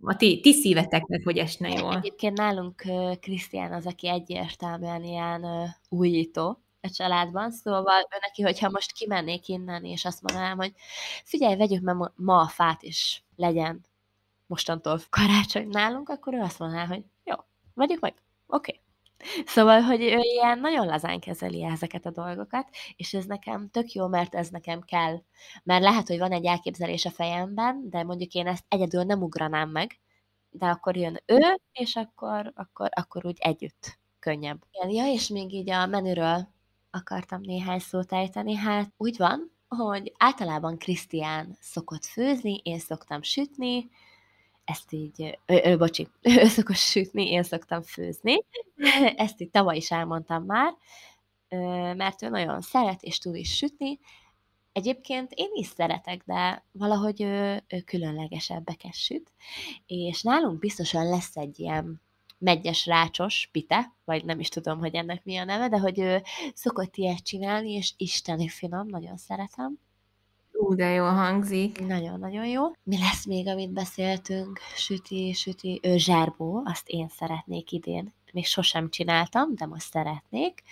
a ti, ti szíveteknek, hogy esne jól. Egyébként nálunk Krisztián az, aki egyértelműen ilyen újító, a családban, szóval ő neki, hogyha most kimennék innen, és azt mondanám, hogy figyelj, vegyük ma, ma a fát, és legyen mostantól karácsony nálunk, akkor ő azt mondaná, hogy jó, vegyük meg, oké. Okay. Szóval, hogy ő ilyen nagyon lazán kezeli ezeket a dolgokat, és ez nekem tök jó, mert ez nekem kell. Mert lehet, hogy van egy elképzelés a fejemben, de mondjuk én ezt egyedül nem ugranám meg, de akkor jön ő, és akkor, akkor, akkor úgy együtt könnyebb. Ja, és még így a menüről akartam néhány szót ejteni. Hát úgy van, hogy általában Krisztián szokott főzni, én szoktam sütni, ezt így, ö, ö, bocsi, ő szokott sütni, én szoktam főzni. Ezt így tavaly is elmondtam már, mert ő nagyon szeret és tud is sütni. Egyébként én is szeretek, de valahogy ő, ő különlegesebbeket süt, és nálunk biztosan lesz egy ilyen megyes rácsos pite, vagy nem is tudom, hogy ennek mi a neve, de hogy ő szokott ilyet csinálni, és isteni finom, nagyon szeretem. Ú, de jól hangzik. Nagyon-nagyon jó. Mi lesz még, amit beszéltünk? Süti, süti, ő zsárbó, azt én szeretnék idén még sosem csináltam, de most szeretnék.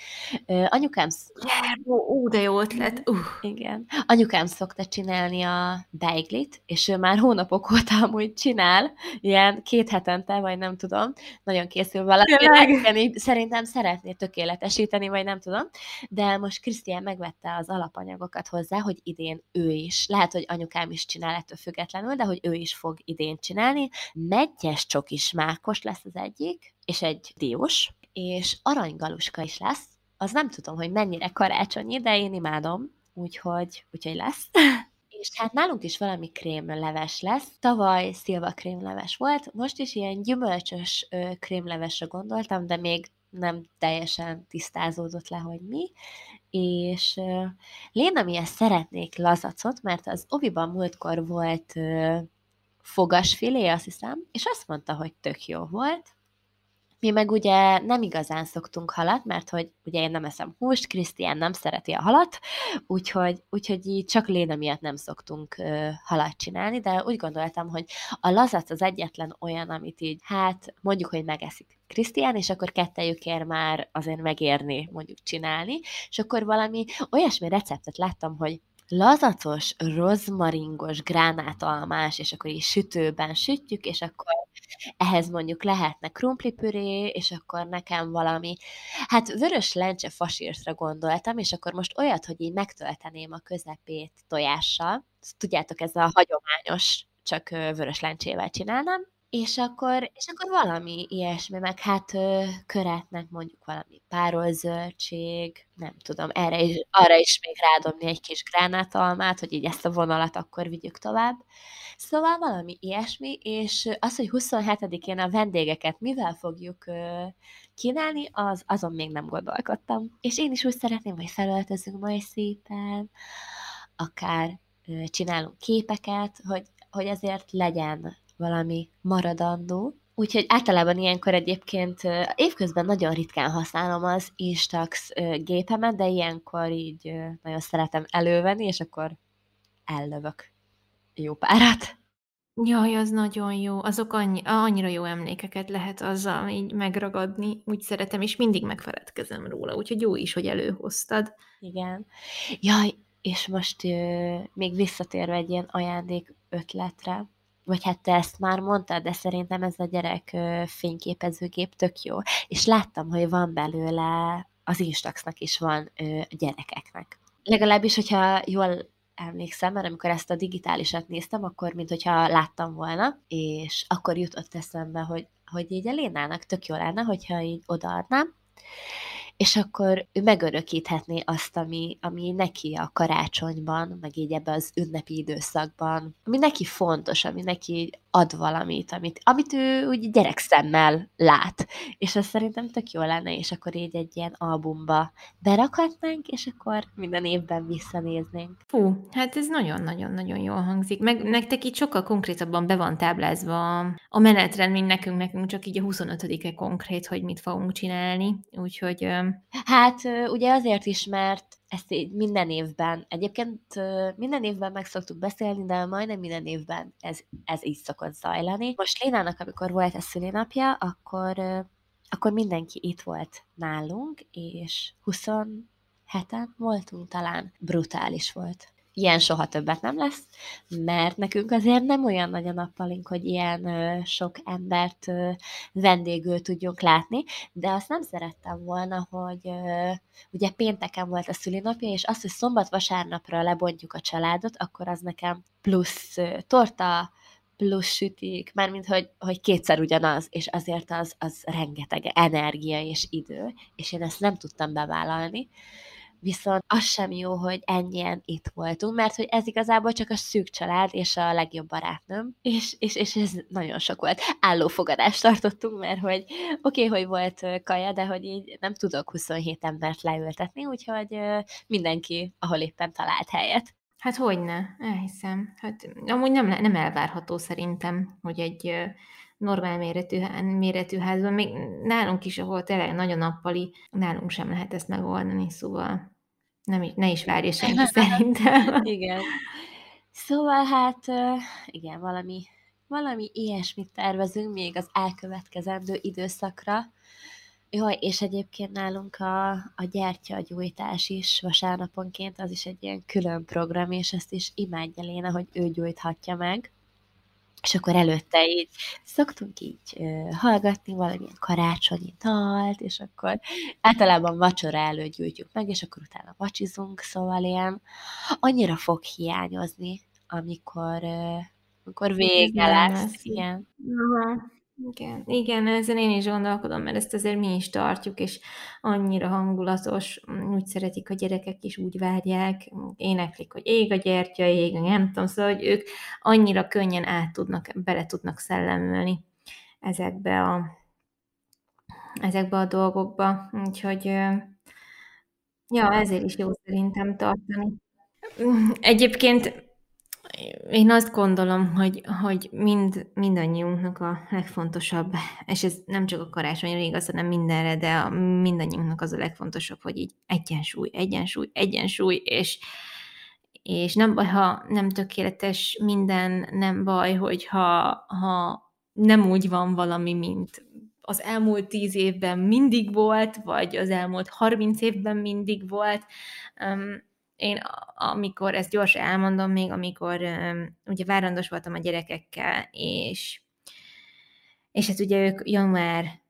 Anyukám... Zsárbó, ú, de jó ötlet. Uh. Igen. Anyukám szokta csinálni a beiglit, és ő már hónapok óta amúgy csinál, ilyen két hetente, vagy nem tudom, nagyon készül valami. Szerintem szeretné tökéletesíteni, vagy nem tudom, de most Krisztián megvette az alapanyagokat hozzá, hogy idén ő is, lehet, hogy anyukám is csinál ettől függetlenül, de hogy ő is fog idén csinálni. Megyes csokis mákos lesz az egyik, és egy diós, és aranygaluska is lesz. Az nem tudom, hogy mennyire karácsonyi, de én imádom, úgyhogy, úgyhogy lesz. és hát nálunk is valami krémleves lesz. Tavaly szilva krémleves volt, most is ilyen gyümölcsös krémlevesre gondoltam, de még nem teljesen tisztázódott le, hogy mi, és uh, Léna miért szeretnék lazacot, mert az oviban múltkor volt uh, fogasfilé, azt hiszem, és azt mondta, hogy tök jó volt, mi meg ugye nem igazán szoktunk halat, mert hogy ugye én nem eszem húst, Krisztián nem szereti a halat, úgyhogy, úgyhogy így csak Léna miatt nem szoktunk ö, halat csinálni, de úgy gondoltam, hogy a lazac az egyetlen olyan, amit így, hát mondjuk, hogy megeszik Krisztián, és akkor kettejükért már azért megérni mondjuk csinálni, és akkor valami olyasmi receptet láttam, hogy lazacos, rozmaringos, gránátalmás, és akkor így sütőben sütjük, és akkor ehhez mondjuk lehetne krumplipüré, és akkor nekem valami, hát vörös lencse fasírtra gondoltam, és akkor most olyat, hogy így megtölteném a közepét tojással, tudjátok, ez a hagyományos, csak vörös lencsével csinálnám, és akkor, és akkor valami ilyesmi, meg hát ö, köretnek mondjuk valami párolzöldség, nem tudom, erre is, arra is még rádobni egy kis gránátalmát, hogy így ezt a vonalat akkor vigyük tovább. Szóval valami ilyesmi, és az, hogy 27-én a vendégeket mivel fogjuk kínálni, az, azon még nem gondolkodtam. És én is úgy szeretném, hogy felöltözünk majd szépen, akár csinálunk képeket, hogy, hogy ezért legyen valami maradandó. Úgyhogy általában ilyenkor egyébként évközben nagyon ritkán használom az Instax gépemet, de ilyenkor így nagyon szeretem elővenni, és akkor ellövök jó párat. Jaj, az nagyon jó. Azok annyi, annyira jó emlékeket lehet azzal így megragadni. Úgy szeretem, és mindig megfeledkezem róla. Úgyhogy jó is, hogy előhoztad. Igen. Jaj, és most euh, még visszatérve egy ilyen ajándék ötletre, vagy hát te ezt már mondtad, de szerintem ez a gyerek fényképezőgép tök jó. És láttam, hogy van belőle, az Instaxnak is van gyerekeknek. Legalábbis, hogyha jól emlékszem, mert amikor ezt a digitálisat néztem, akkor mint hogyha láttam volna, és akkor jutott eszembe, hogy, hogy így a Lénának tök jó lenne, hogyha így odaadnám, és akkor ő megörökíthetné azt, ami, ami neki a karácsonyban, meg így ebbe az ünnepi időszakban, ami neki fontos, ami neki ad valamit, amit, amit ő úgy gyerekszemmel lát. És ez szerintem tök jó lenne, és akkor így egy ilyen albumba berakhatnánk, és akkor minden évben visszanéznénk. Fú, hát ez nagyon-nagyon-nagyon jól hangzik. Meg nektek itt sokkal konkrétabban be van táblázva a menetrend, mint nekünk, nekünk csak így a 25-e konkrét, hogy mit fogunk csinálni. Úgyhogy... Hát ugye azért is, mert ezt így minden évben, egyébként minden évben meg szoktuk beszélni, de majdnem minden évben ez, ez így szokott zajlani. Most Lénának, amikor volt a szülinapja, akkor, akkor mindenki itt volt nálunk, és 27-en voltunk talán. Brutális volt ilyen soha többet nem lesz, mert nekünk azért nem olyan nagy a nappalink, hogy ilyen ö, sok embert ö, vendégül tudjunk látni, de azt nem szerettem volna, hogy ö, ugye pénteken volt a szülinapja, és azt, hogy szombat-vasárnapra lebontjuk a családot, akkor az nekem plusz ö, torta, plusz sütik, mármint, hogy, hogy kétszer ugyanaz, és azért az, az rengeteg energia és idő, és én ezt nem tudtam bevállalni viszont az sem jó, hogy ennyien itt voltunk, mert hogy ez igazából csak a szűk család és a legjobb barátnőm, és, és, és ez nagyon sok volt. Állófogadást tartottunk, mert hogy oké, okay, hogy volt kaja, de hogy így nem tudok 27 embert leültetni, úgyhogy mindenki, ahol éppen talált helyet. Hát hogyne, elhiszem. Hát amúgy nem, nem elvárható szerintem, hogy egy normál méretű, méretű házban, még nálunk is, ahol tényleg nagyon nappali, nálunk sem lehet ezt megoldani, szóval nem, ne is várja senki szerintem. igen. Szóval hát, igen, valami, valami ilyesmit tervezünk még az elkövetkezendő időszakra. Jaj, és egyébként nálunk a, a gyertyagyújtás is vasárnaponként, az is egy ilyen külön program, és ezt is imádja Léna, hogy ő gyújthatja meg és akkor előtte így szoktunk így uh, hallgatni valamilyen karácsonyi dalt, és akkor általában vacsora előtt gyújtjuk meg, és akkor utána vacsizunk, szóval ilyen annyira fog hiányozni, amikor, uh, amikor vége lesz. Igen. Aha. Igen, igen, ezen én is gondolkodom, mert ezt azért mi is tartjuk, és annyira hangulatos, úgy szeretik a gyerekek is, úgy várják, éneklik, hogy ég a gyertya, ég, nem tudom, szóval, hogy ők annyira könnyen át tudnak, bele tudnak szellemülni ezekbe a ezekbe a dolgokba, úgyhogy ja, ezért is jó szerintem tartani. Egyébként én azt gondolom, hogy, hogy mind, mindannyiunknak a legfontosabb, és ez nem csak a karácsonyra igaz, hanem mindenre, de a, mindannyiunknak az a legfontosabb, hogy így egyensúly, egyensúly, egyensúly, és, és nem baj, ha nem tökéletes minden, nem baj, hogyha ha nem úgy van valami, mint az elmúlt tíz évben mindig volt, vagy az elmúlt harminc évben mindig volt. Um, én amikor, ezt gyorsan elmondom, még amikor ugye várandós voltam a gyerekekkel, és és hát ugye ők január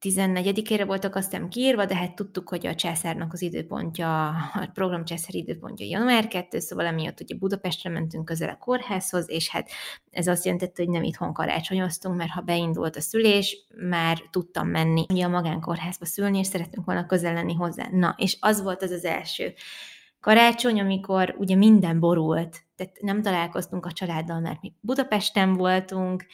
14-ére voltak aztán kiírva, de hát tudtuk, hogy a császárnak az időpontja, a program császár időpontja január 2, szóval emiatt ugye Budapestre mentünk közel a kórházhoz, és hát ez azt jelentette, hogy nem itthon karácsonyoztunk, mert ha beindult a szülés, már tudtam menni ugye a magánkórházba szülni, és szeretünk volna közel lenni hozzá. Na, és az volt az az első karácsony, amikor ugye minden borult, tehát nem találkoztunk a családdal, mert mi Budapesten voltunk,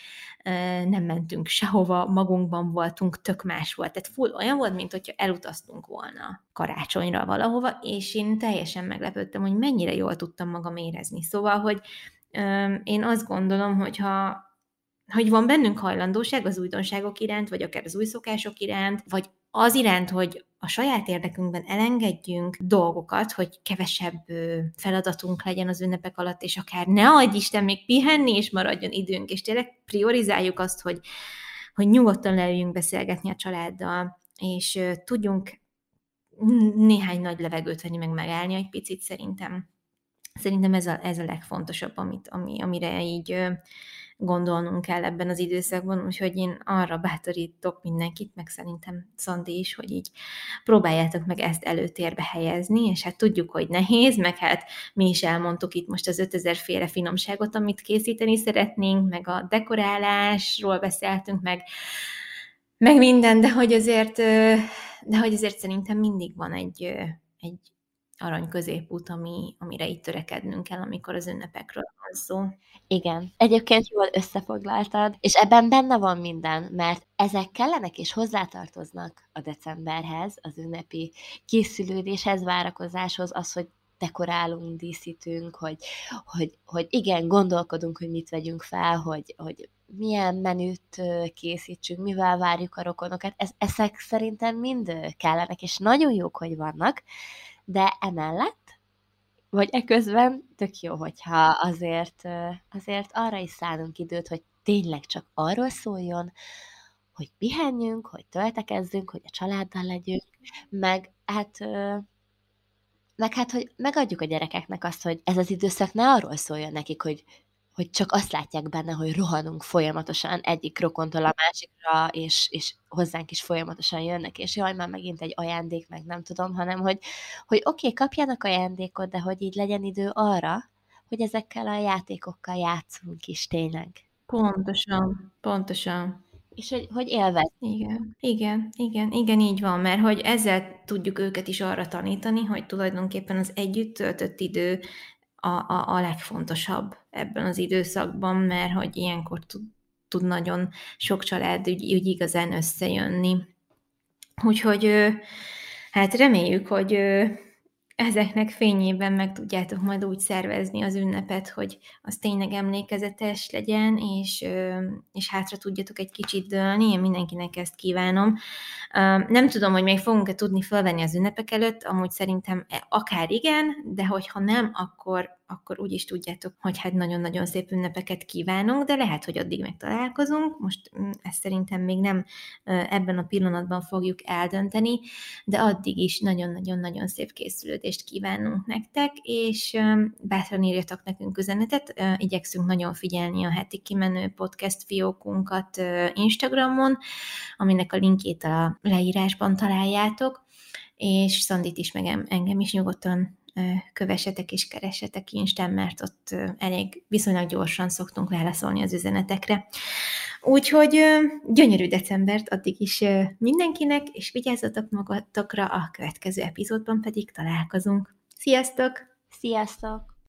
nem mentünk sehova, magunkban voltunk, tök más volt. Tehát full olyan volt, mint hogyha elutaztunk volna karácsonyra valahova, és én teljesen meglepődtem, hogy mennyire jól tudtam magam érezni. Szóval, hogy én azt gondolom, hogy ha hogy van bennünk hajlandóság az újdonságok iránt, vagy akár az új szokások iránt, vagy az iránt, hogy a saját érdekünkben elengedjünk dolgokat, hogy kevesebb feladatunk legyen az ünnepek alatt, és akár ne adj Isten még pihenni, és maradjon időnk, és tényleg priorizáljuk azt, hogy, hogy nyugodtan leüljünk beszélgetni a családdal, és tudjunk néhány nagy levegőt venni, meg megállni egy picit szerintem. Szerintem ez a, ez a legfontosabb, amit, ami, amire így gondolnunk kell ebben az időszakban, úgyhogy én arra bátorítok mindenkit, meg szerintem Szandi is, hogy így próbáljátok meg ezt előtérbe helyezni, és hát tudjuk, hogy nehéz, meg hát mi is elmondtuk itt most az 5000 féle finomságot, amit készíteni szeretnénk, meg a dekorálásról beszéltünk, meg meg minden, de hogy azért, de hogy azért szerintem mindig van egy, egy arany középút, ami, amire itt törekednünk kell, amikor az ünnepekről van szó. Igen. Egyébként jól összefoglaltad, és ebben benne van minden, mert ezek kellenek és hozzátartoznak a decemberhez, az ünnepi készülődéshez, várakozáshoz, az, hogy dekorálunk, díszítünk, hogy, hogy, hogy igen, gondolkodunk, hogy mit vegyünk fel, hogy, hogy milyen menüt készítsünk, mivel várjuk a rokonokat. Ez, ezek szerintem mind kellenek, és nagyon jók, hogy vannak, de emellett, vagy eközben tök jó, hogyha azért, azért arra is szállunk időt, hogy tényleg csak arról szóljon, hogy pihenjünk, hogy töltekezzünk, hogy a családdal legyünk, meg hát meg hát, hogy megadjuk a gyerekeknek azt, hogy ez az időszak ne arról szóljon nekik, hogy hogy csak azt látják benne, hogy rohanunk folyamatosan egyik rokontól a másikra, és, és hozzánk is folyamatosan jönnek, és jaj, már megint egy ajándék, meg nem tudom, hanem hogy, hogy oké, okay, kapjanak ajándékot, de hogy így legyen idő arra, hogy ezekkel a játékokkal játszunk is tényleg. Pontosan, pontosan. És hogy, hogy élvez. Igen, igen, igen, igen, így van, mert hogy ezzel tudjuk őket is arra tanítani, hogy tulajdonképpen az együtt töltött idő a, a, a legfontosabb ebben az időszakban, mert hogy ilyenkor tud, tud nagyon sok család úgy, úgy igazán összejönni. Úgyhogy hát reméljük, hogy ezeknek fényében meg tudjátok majd úgy szervezni az ünnepet, hogy az tényleg emlékezetes legyen, és, és hátra tudjatok egy kicsit dőlni, én mindenkinek ezt kívánom. Nem tudom, hogy még fogunk-e tudni felvenni az ünnepek előtt, amúgy szerintem e, akár igen, de hogyha nem, akkor akkor úgy is tudjátok, hogy hát nagyon-nagyon szép ünnepeket kívánunk, de lehet, hogy addig megtalálkozunk. Most mm, ezt szerintem még nem ebben a pillanatban fogjuk eldönteni, de addig is nagyon-nagyon-nagyon szép készülődést kívánunk nektek, és bátran írjatok nekünk üzenetet, igyekszünk nagyon figyelni a heti kimenő podcast fiókunkat Instagramon, aminek a linkjét a leírásban találjátok, és Szandit is, meg engem is nyugodtan kövessetek és keressetek Instán, mert ott elég viszonylag gyorsan szoktunk válaszolni az üzenetekre. Úgyhogy gyönyörű decembert addig is mindenkinek, és vigyázzatok magatokra, a következő epizódban pedig találkozunk. Sziasztok! Sziasztok!